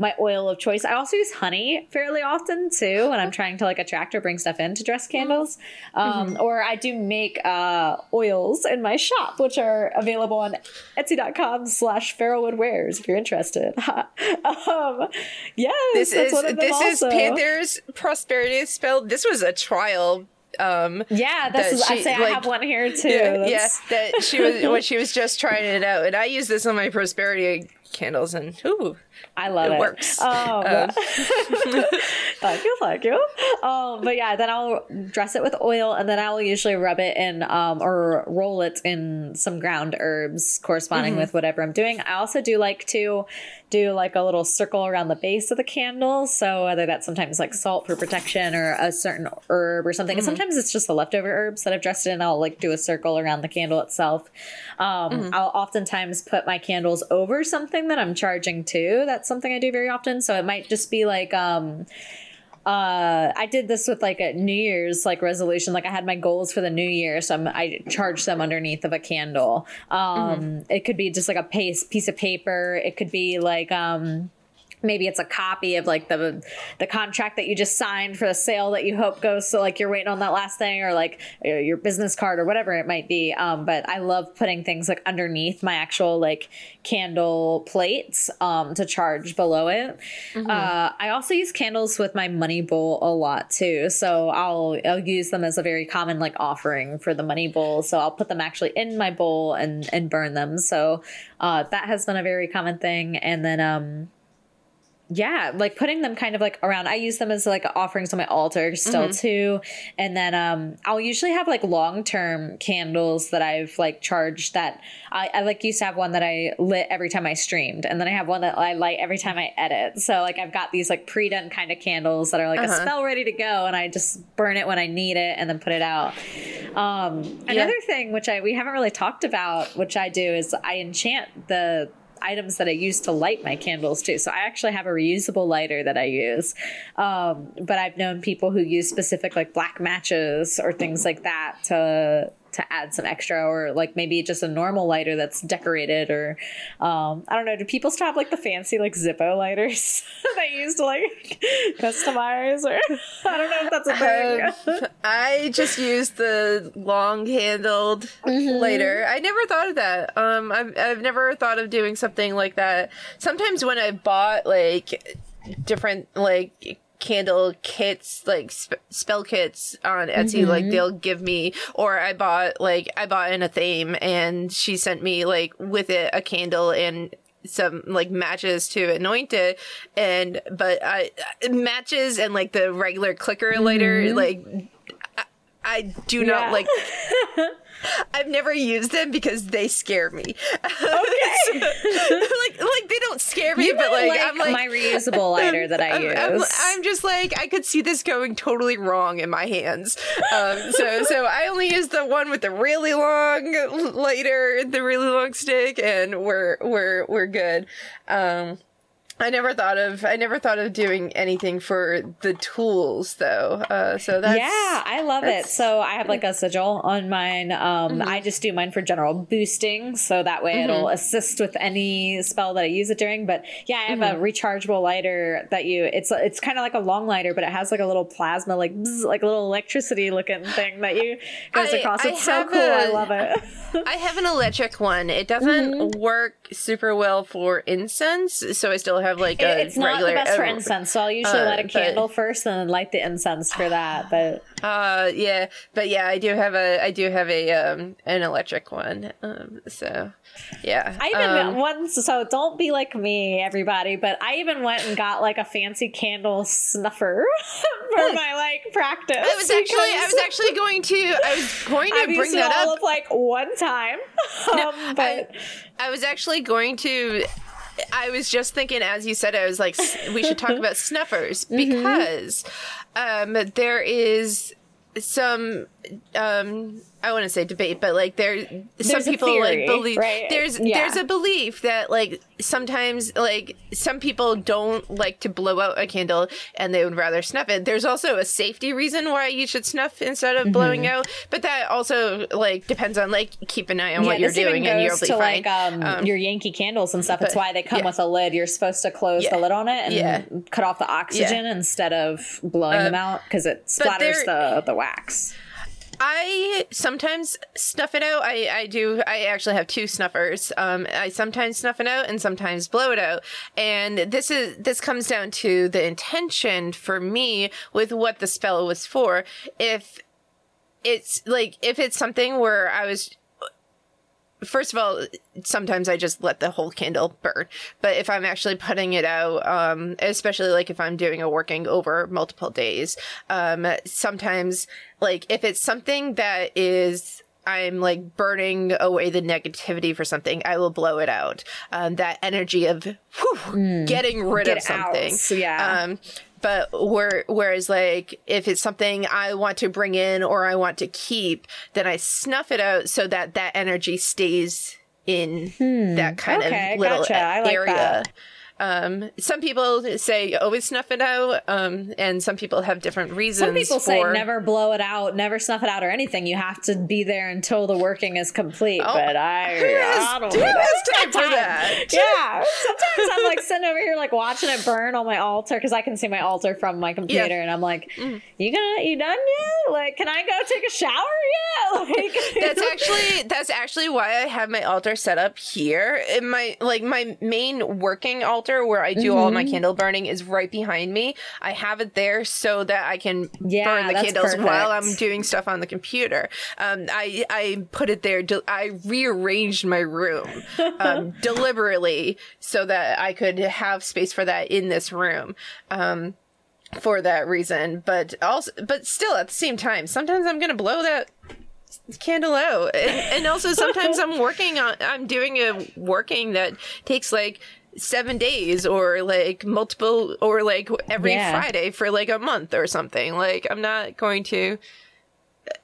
Speaker 5: my oil of choice. I also use honey fairly often too when I'm trying to like attract or bring stuff in to dress candles. Um, Or I do make uh, oils in my shop, which are available on etsy.com slash Farrowwood Wares if you're interested. um, yes,
Speaker 3: this
Speaker 5: that's
Speaker 3: is
Speaker 5: one of them
Speaker 3: this is
Speaker 5: also.
Speaker 3: Panther's prosperity spell. This was a trial. Um,
Speaker 5: Yeah, this
Speaker 3: that
Speaker 5: is. I
Speaker 3: she,
Speaker 5: say I have one here too.
Speaker 3: yeah, yeah, that she was when she was just trying it out, and I use this on my prosperity candles, and ooh,
Speaker 5: I love
Speaker 3: it
Speaker 5: it.
Speaker 3: works.
Speaker 5: Um,
Speaker 3: Um,
Speaker 5: thank you, thank you. Um, but yeah, then I'll dress it with oil, and then I will usually rub it in um, or roll it in some ground herbs corresponding
Speaker 3: Mm-hmm.
Speaker 5: with whatever I'm doing. I also do like to do like a little circle around the base of the candle. So whether that's sometimes like salt for protection or a certain herb or something.
Speaker 3: Mm-hmm.
Speaker 5: sometimes it's just the leftover herbs that I've dressed in. I'll like do a circle around the candle itself. Um,
Speaker 3: Mm-hmm.
Speaker 5: I'll oftentimes put my candles over something that I'm charging too. That's something I do very often. So it might just be like, um, uh, I did this with like a New Year's like resolution. Like I had my goals for the new year, so I'm, I charged them underneath of a candle. Um, It could be just like a piece piece of paper. It could be like um, maybe it's a copy of like the the contract that you just signed for the sale that you hope goes so like you're waiting on that last thing or like your business card or whatever it might be. Um but i love putting things like underneath my actual like candle plates um to charge below it. Uh i also use candles with my money bowl a lot too. So i'll i'll use them as a very common like offering for the money bowl. So i'll put them actually in my bowl and and burn them. So uh that has been a very common thing. And then um yeah like putting them kind of like around. I use them as like offerings on my altar still too. And then um i'll usually have like long-term candles that i've like charged that I, I like used to have one that i lit every time i streamed and then i have one that i light every time i edit. So like i've got these like pre-done kind of candles that are like a spell ready to go and i just burn it when i need it and then put it out. Um another thing which i we haven't really talked about which i do is i enchant the items that I use to light my candles too. So I actually have a reusable lighter that I use. Um, but I've known people who use specific like black matches or things like that to to add some extra or like maybe just a normal lighter that's decorated or um I don't know, do people still have like the fancy like Zippo lighters they used to like customize or I don't know if that's a thing.
Speaker 3: Um, I just used the long handled
Speaker 5: Mm-hmm.
Speaker 3: lighter. I never thought of that. Um, I've, I've never thought of doing something like that. Sometimes when I bought like different like candle kits like sp- spell kits on etsy like
Speaker 5: Mm-hmm.
Speaker 3: they'll give me or i bought like i bought in a theme and she sent me like with it a candle and some like matches to anoint it and but i matches and like the regular clicker lighter like I, I do
Speaker 5: Mm-hmm. Yeah.
Speaker 3: not like I've never used them because they scare me.
Speaker 5: Okay.
Speaker 3: like like they don't scare me,
Speaker 5: You
Speaker 3: but
Speaker 5: might
Speaker 3: like,
Speaker 5: my reusable lighter that I
Speaker 3: I'm,
Speaker 5: use.
Speaker 3: I'm, I'm just like I could see this going totally wrong in my hands. Um, so so I only use the one with the really long lighter, the really long stick, and we're we're we're good. Um, I never thought of I never thought of doing anything for the tools though. Uh, so that's
Speaker 5: yeah, I love it. So I have like a sigil on mine. Um,
Speaker 3: Mm-hmm.
Speaker 5: I just do mine for general boosting, so that way it'll assist with any spell that I use it during. But yeah, I have
Speaker 3: Mm-hmm.
Speaker 5: a rechargeable lighter that you. It's it's kind of like a long lighter, but it has like a little plasma, like bzz, like a little electricity looking thing that you goes
Speaker 3: I-
Speaker 5: across.
Speaker 3: I
Speaker 5: It's so cool. I
Speaker 3: a-
Speaker 5: love it.
Speaker 3: I have an electric one. It doesn't work super well for incense, so I still have like a
Speaker 5: it's not the best for incense, so I'll usually
Speaker 3: uh,
Speaker 5: light a
Speaker 3: but-
Speaker 5: candle first and then light the incense for that. But
Speaker 3: Uh, yeah, but yeah, I do have a I do have a um an electric one. Um, so yeah,
Speaker 5: I even
Speaker 3: um,
Speaker 5: once, so don't be like me, everybody, but I even went and got like a fancy candle snuffer for my like practice.
Speaker 3: I was actually I was actually going to I was going to
Speaker 5: I've
Speaker 3: bring that up.
Speaker 5: of like one time, um, but
Speaker 3: I was actually going to. I was just thinking, as you said, I was like, we should talk about snuffers
Speaker 5: Mm-hmm.
Speaker 3: because um, there is some. Um, I want to say debate, but like there, some
Speaker 5: There's a
Speaker 3: people
Speaker 5: theory,
Speaker 3: like believe
Speaker 5: right?
Speaker 3: there's
Speaker 5: Yeah.
Speaker 3: there's a belief that like sometimes like some people don't like to blow out a candle and they would rather snuff it. There's also a safety reason why you should snuff instead of blowing
Speaker 5: Mm-hmm.
Speaker 3: out, but that also like depends on like keep an eye on what you're doing and you'll be
Speaker 5: to
Speaker 3: fine.
Speaker 5: like um,
Speaker 3: Um,
Speaker 5: your Yankee candles and stuff. It's
Speaker 3: but-
Speaker 5: why they come
Speaker 3: yeah.
Speaker 5: with a lid. You're supposed to close
Speaker 3: Yeah.
Speaker 5: the lid on it and
Speaker 3: Yeah.
Speaker 5: cut off the oxygen instead of blowing them out because it splatters the the wax.
Speaker 3: I sometimes snuff it out. I, I do. I actually have two snuffers. Um, I sometimes snuff it out and sometimes blow it out. And this is this comes down to the intention for me with what the spell was for. If it's like if it's something where I was first of all, sometimes I just let the whole candle burn. But if I'm actually putting it out, um, especially like if I'm doing a working over multiple days, um, sometimes like if it's something that is I'm like burning away the negativity for something, I will blow it out. Um, that energy of whew, getting rid
Speaker 5: Get
Speaker 3: of something.
Speaker 5: out, yeah.
Speaker 3: Um, but where, whereas like if it's something I want to bring in or I want to keep, then I snuff it out so that that energy stays in that kind
Speaker 5: Hmm. Okay,
Speaker 3: of little
Speaker 5: gotcha. I like
Speaker 3: area.
Speaker 5: that.
Speaker 3: Um, some people say always snuff it out, um, and some people have different reasons.
Speaker 5: Some people say never blow it out, never snuff it out, or anything. You have to be there until the working is complete.
Speaker 3: Oh,
Speaker 5: but I, I don't
Speaker 3: has time for that?
Speaker 5: Yeah. Sometimes I'm like sitting over here, like watching it burn on my altar because I can see my altar from my computer,
Speaker 3: Yeah.
Speaker 5: and I'm like, "You gonna, you done yet? Like, can I go take a shower yet?" Like,
Speaker 3: that's actually that's actually why I have my altar set up here. In my like my main working altar where I do all my
Speaker 5: Mm-hmm.
Speaker 3: candle burning is right behind me. I have it there so that I can
Speaker 5: Yeah,
Speaker 3: burn the candles while. I'm doing stuff on the computer. Um, I I put it there. De- I rearranged my room um, deliberately so that I could have space for that in this room. Um, for that reason, but also, but still at the same time, sometimes I'm gonna blow that candle out and, and also sometimes i'm working on i'm doing a working that takes like seven days or like multiple or like every
Speaker 5: Yeah.
Speaker 3: friday for like a month or something like i'm not going to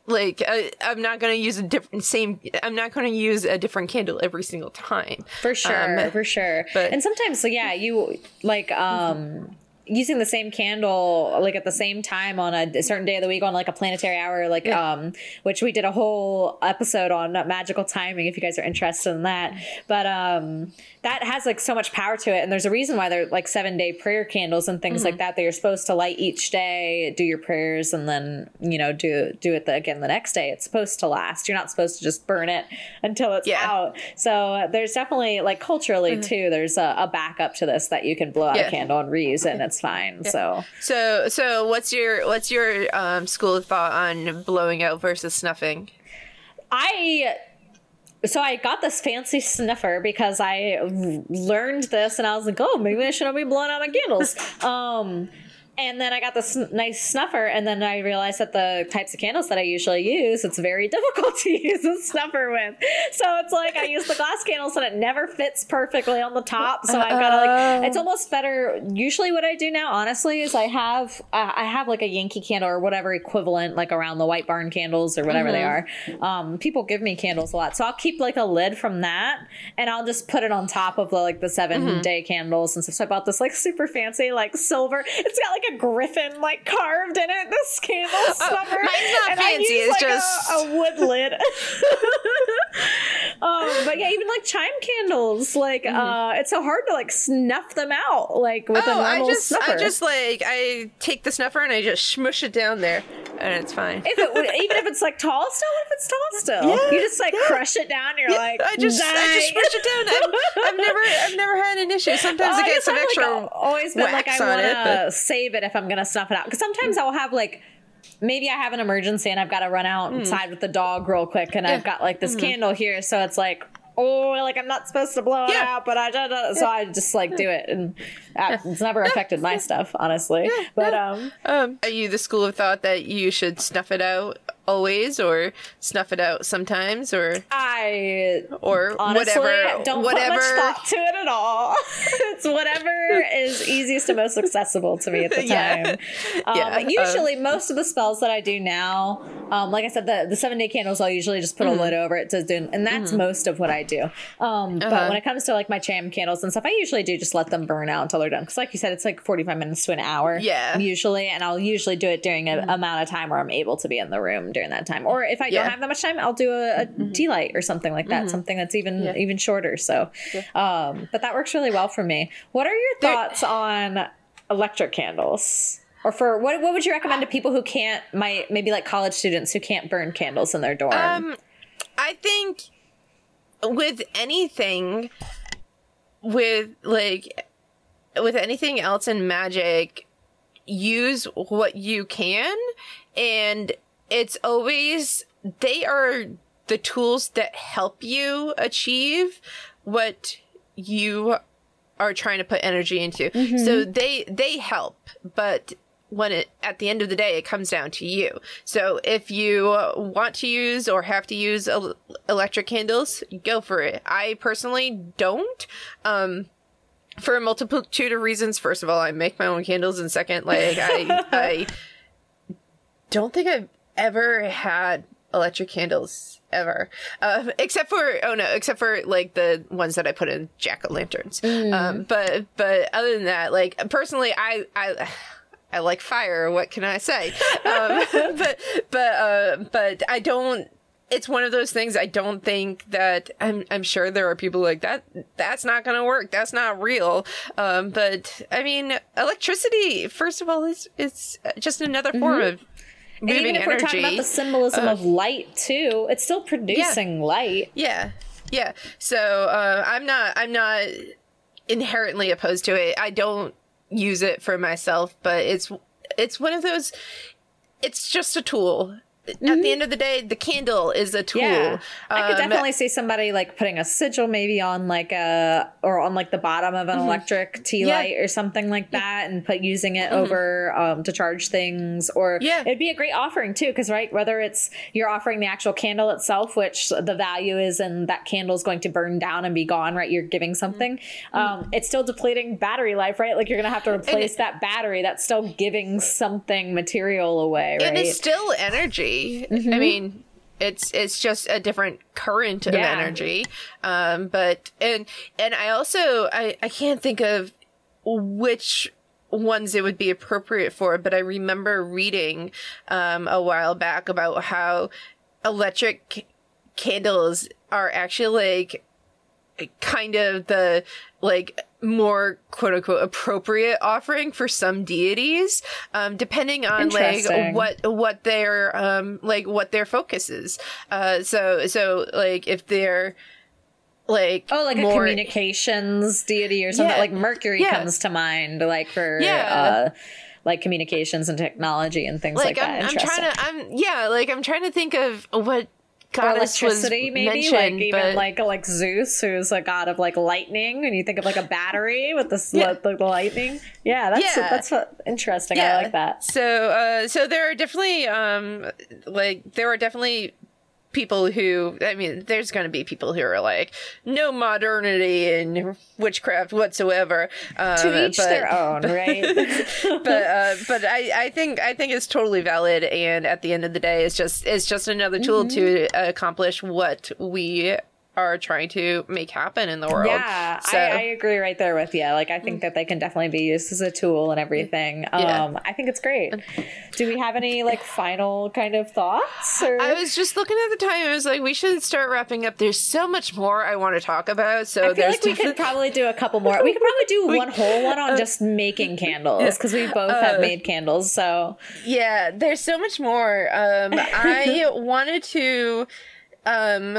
Speaker 3: like I, i'm not going to use a different same i'm not going to use a different candle every single time
Speaker 5: for sure,
Speaker 3: Um,
Speaker 5: for sure.
Speaker 3: but-
Speaker 5: and sometimes, so yeah, you like um using the same candle like at the same time on a certain day of the week on like a planetary hour, like um, which we did a whole episode on magical timing. If you guys are interested in that, but um, that has like so much power to it, and there's a reason why they're like seven day prayer candles and things like that that you're supposed to light each day, do your prayers, and then you know do do it the, again the next day. It's supposed to last. You're not supposed to just burn it until it's
Speaker 3: Yeah.
Speaker 5: out. So there's definitely like culturally too. There's a, a backup to this that you can blow out
Speaker 3: Yeah.
Speaker 5: a candle and reuse it, and it's fine. So
Speaker 3: so so what's your what's your um school of thought on blowing out versus snuffing
Speaker 5: I so I got this fancy snuffer because I learned this and I was like, oh, maybe I shouldn't be blowing out my candles. um, and then I got this nice snuffer, and then I realized that the types of candles that I usually use, it's very difficult to use a snuffer with. So it's like I use the glass candles, and it never fits perfectly on the top. So I've got to like, it's almost better. Usually, what I do now, honestly, is I have uh, I have like a Yankee candle or whatever equivalent, like around the White Barn candles or whatever they are. Um, people give me candles a lot, so I'll keep like a lid from that, and I'll just put it on top of the, like the 7 day candles and stuff. So I bought this like super fancy like silver. It's got like a griffin like carved in it. This candle snuffer.
Speaker 3: mine's not
Speaker 5: and I
Speaker 3: fancy,
Speaker 5: use,
Speaker 3: it's
Speaker 5: like, a-
Speaker 3: just-
Speaker 5: a, wood lid. um, but yeah, even like chime candles, like uh, it's so hard to like snuff them out like with a
Speaker 3: oh i
Speaker 5: normal
Speaker 3: just
Speaker 5: snuffer.
Speaker 3: i just like i take the snuffer and i just smush it down there and it's fine
Speaker 5: if it even if it's like tall still, what if it's tall still? you just like crush it down. You're like,
Speaker 3: I just I just smush it down. I've, I've never I've never had an issue. Sometimes
Speaker 5: Well,
Speaker 3: I get
Speaker 5: guess
Speaker 3: some extra
Speaker 5: like, always been like I want
Speaker 3: it,
Speaker 5: to
Speaker 3: but-
Speaker 5: save it if I'm gonna snuff it out. Because sometimes I'll have like maybe I have an emergency and I've got to run outside with the dog real quick and I've got like this candle here so it's like oh like I'm not supposed to blow it
Speaker 3: Yeah.
Speaker 5: out but I just so I just like do it and uh, it's never affected my stuff honestly. But um
Speaker 3: Um, are you the school of thought that you should snuff it out always, or snuff it out sometimes, or
Speaker 5: I
Speaker 3: or
Speaker 5: honestly
Speaker 3: whatever
Speaker 5: don't
Speaker 3: whatever?
Speaker 5: put much thought to it at all. it's whatever is easiest and most accessible to me at the
Speaker 3: Yeah.
Speaker 5: time. Um,
Speaker 3: Yeah,
Speaker 5: but usually, most of the spells that I do now, um, like I said, the, the seven day candles, I'll usually just put
Speaker 3: Mm-hmm.
Speaker 5: a lid over it to do, and that's most of what I do. Um,
Speaker 3: Uh-huh.
Speaker 5: But when it comes to like my chime candles and stuff, I usually do just let them burn out until they're done. Because, like you said, it's like forty five minutes to an hour.
Speaker 3: Yeah. Mm-hmm.
Speaker 5: usually, and I'll usually do it during an amount of time where I'm able to be in the room during that time. Or if I
Speaker 3: Yeah.
Speaker 5: don't have that much time, I'll do a, a tea light or something like that, something that's even
Speaker 3: Mm-hmm. Yeah.
Speaker 5: even shorter. So, um, but that works really well for me. What are your thoughts on electric candles? Or for what what would you recommend to people who can't might maybe like college students who can't burn candles in their dorm?
Speaker 3: Um, I think with anything, with like, with anything else in magic, use what you can, and it's always they are the tools that help you achieve what you are trying to put energy into. So they they help, but when it at the end of the day it comes down to you. So if you want to use or have to use el- electric candles, go for it. I personally don't. Um for a multitude of reasons. First of all, I make my own candles, and second, like I I don't think I've ever had electric candles ever, um, except for oh no, except for like the ones that I put in jack o' lanterns. Um, but but other than that, like personally, I I. I like fire. What can I say? Um, but but uh, but I don't. It's one of those things. I don't think that I'm. I'm sure there are people like that. That's not going to work. That's not real. Um, but I mean, electricity. First of all, is it's just another form of
Speaker 5: And
Speaker 3: moving
Speaker 5: even if
Speaker 3: energy.
Speaker 5: we're talking about the symbolism of light too, it's still producing light.
Speaker 3: Yeah, yeah. So uh, I'm not. I'm not inherently opposed to it. I don't use it for myself, but it's it's one of those. It's just a tool. At the end of the day, the candle is a tool.
Speaker 5: Yeah, I could
Speaker 3: Um,
Speaker 5: definitely see somebody like putting a sigil maybe on like a or on like the bottom of an electric tea
Speaker 3: Mm-hmm. Yeah.
Speaker 5: light or something like that, and put using it over um, to charge things. Or
Speaker 3: Yeah.
Speaker 5: it'd be a great offering too, because right, whether it's you're offering the actual candle itself, which the value is, and that candle is going to burn down and be gone, right? You're giving something.
Speaker 3: Mm-hmm.
Speaker 5: Um, it's still depleting battery life, right? Like you're gonna have to replace that battery. That's still giving something material away, right?
Speaker 3: and it's still energy. I mean, it's it's just a different current of
Speaker 5: Yeah.
Speaker 3: energy. Um, but and and I also I I can't think of which ones it would be appropriate for, but I remember reading um a while back about how electric candles are actually like kind of the like more quote unquote appropriate offering for some deities um depending on like what what their um like what their focus is uh so so like if they're like
Speaker 5: Oh, like a communications deity or something.
Speaker 3: Yeah.
Speaker 5: Like Mercury
Speaker 3: Yeah.
Speaker 5: comes to mind, like for
Speaker 3: Yeah.
Speaker 5: uh, like communications and technology and things like,
Speaker 3: like,
Speaker 5: that.
Speaker 3: I'm, I'm
Speaker 5: Interesting.
Speaker 3: trying to i'm yeah like i'm trying to think of what goddess
Speaker 5: electricity, maybe like even
Speaker 3: but-
Speaker 5: like like Zeus, who's a god of like lightning, and you think of like a battery with the,
Speaker 3: Yeah.
Speaker 5: the, the lightning. Yeah, that's
Speaker 3: Yeah.
Speaker 5: that's what, interesting. I like that.
Speaker 3: So, uh, so there are definitely, um, like, there are definitely people who, I mean, there's going to be people who are like, no modernity in witchcraft whatsoever. Um,
Speaker 5: To each
Speaker 3: but,
Speaker 5: their own, right?
Speaker 3: but, uh, but I, I think, I think it's totally valid. And at the end of the day, it's just, it's just another tool to
Speaker 5: Mm-hmm.
Speaker 3: accomplish what we are trying to make happen in the world.
Speaker 5: Yeah,
Speaker 3: So-
Speaker 5: I, I agree right there with you. Like, I think that they can definitely be used as a tool and everything.
Speaker 3: Yeah.
Speaker 5: Um, I think it's great. Do we have any like final kind of thoughts? Or?
Speaker 3: I was just looking at the time. I was like, we should start wrapping up. There's so much more I want to talk about. So
Speaker 5: I feel
Speaker 3: there's
Speaker 5: like we could probably do a couple more. We could probably do one whole one on just making candles because we both have made candles. So
Speaker 3: yeah, there's so much more. Um, I wanted to, um,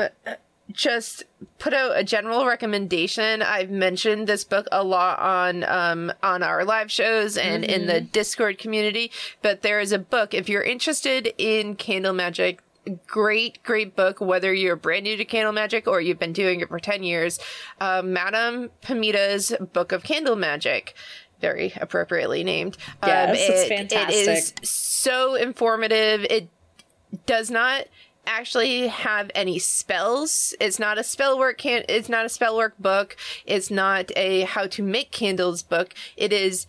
Speaker 3: just put out a general recommendation. I've mentioned this book a lot on um on our live shows and in the Discord community, but there is a book if you're interested in candle magic great great book whether you're brand new to candle magic or you've been doing it for 10 years uh, madame pamita's book of candle magic very appropriately named Um,
Speaker 5: Yes, it's
Speaker 3: it- it
Speaker 5: fantastic.
Speaker 3: is so informative it does not actually have any spells. It's not a spell work can it's not a spell work book. It's not a how to make candles book. It is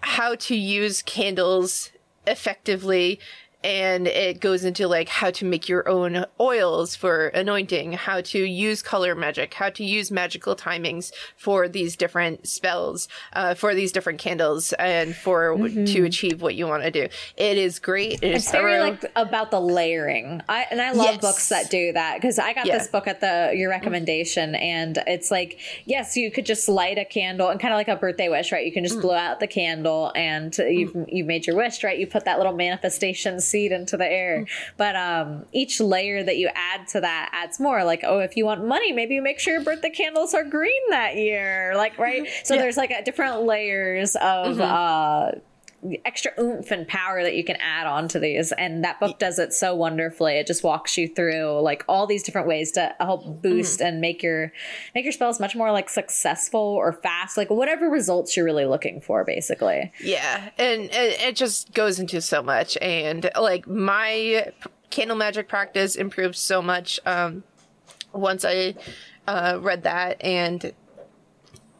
Speaker 3: how to use candles effectively and it goes into like how to make your own oils for anointing, how to use color magic, how to use magical timings for these different spells, uh, for these different candles, and for to achieve what you want to do. It is great. It is
Speaker 5: it's very like about the layering. I and I love
Speaker 3: Yes.
Speaker 5: books that do that because I got
Speaker 3: Yeah.
Speaker 5: this book at the your recommendation, and it's like yes, you could just light a candle and kind of like a birthday wish, right? You can
Speaker 3: Mm.
Speaker 5: just blow out the candle and you've you've made your wish, right? You put that little manifestation seed into the air,
Speaker 3: Mm.
Speaker 5: but um, each layer that you add to that adds more. Like oh, if you want money, maybe you make sure your birthday candles are green that year, like right. So
Speaker 3: Yeah.
Speaker 5: there's like a different layers of. uh extra oomph and power that you can add on to these. And that book does it so wonderfully. It just walks you through like all these different ways to help boost and make your make your spells much more like successful or fast like whatever results you're really looking for basically.
Speaker 3: Yeah, and it, it just goes into so much, and like my candle magic practice improved so much um, once I uh, read that, and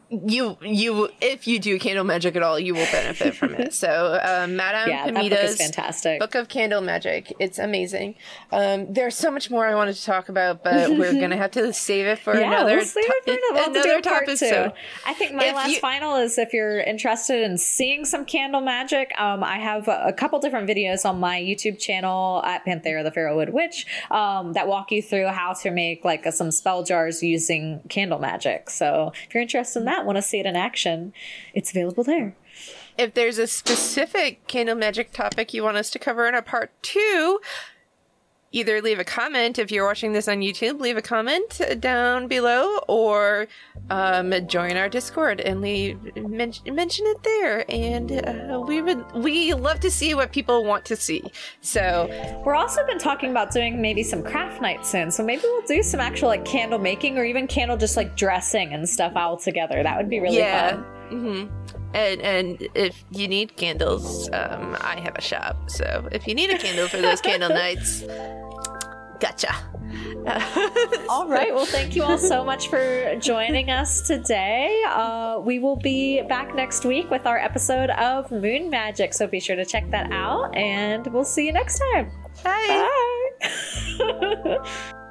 Speaker 3: you you if you do candle magic at all, you will benefit from it. So, um, Madame
Speaker 5: Yeah, book
Speaker 3: Pamita's
Speaker 5: fantastic.
Speaker 3: Book of Candle Magic. It's amazing. Um, there's so much more I wanted to talk about, but we're gonna have to save it for
Speaker 5: yeah,
Speaker 3: another
Speaker 5: we'll save it for another, we'll have to do
Speaker 3: another
Speaker 5: a
Speaker 3: topic. So,
Speaker 5: I think my
Speaker 3: if
Speaker 5: last
Speaker 3: you-
Speaker 5: final is if you're interested in seeing some candle magic. Um, I have a, a couple different videos on my YouTube channel at Panthera the Fairwood Witch um, that walk you through how to make like uh, some spell jars using candle magic. So if you're interested in that, want to see it in action, it's available there.
Speaker 3: if there's a specific candle magic topic you want us to cover in a part two, either leave a comment if you're watching this on YouTube, leave a comment down below, or um, join our Discord and leave men- mention it there. And uh, we would we love to see what people want to see. So
Speaker 5: We're also been talking about doing maybe some craft nights soon, so maybe we'll do some actual like candle making or even candle just like dressing and stuff all together. That would be really
Speaker 3: yeah.
Speaker 5: fun.
Speaker 3: hmm And and if you need candles, um, I have a shop. So if you need a candle for those candle nights, gotcha.
Speaker 5: All right. Well, thank you all so much for joining us today. Uh, we will be back next week with our episode of Moon Magic, so be sure to check that out, and we'll see you next time.
Speaker 3: Bye.
Speaker 5: Bye.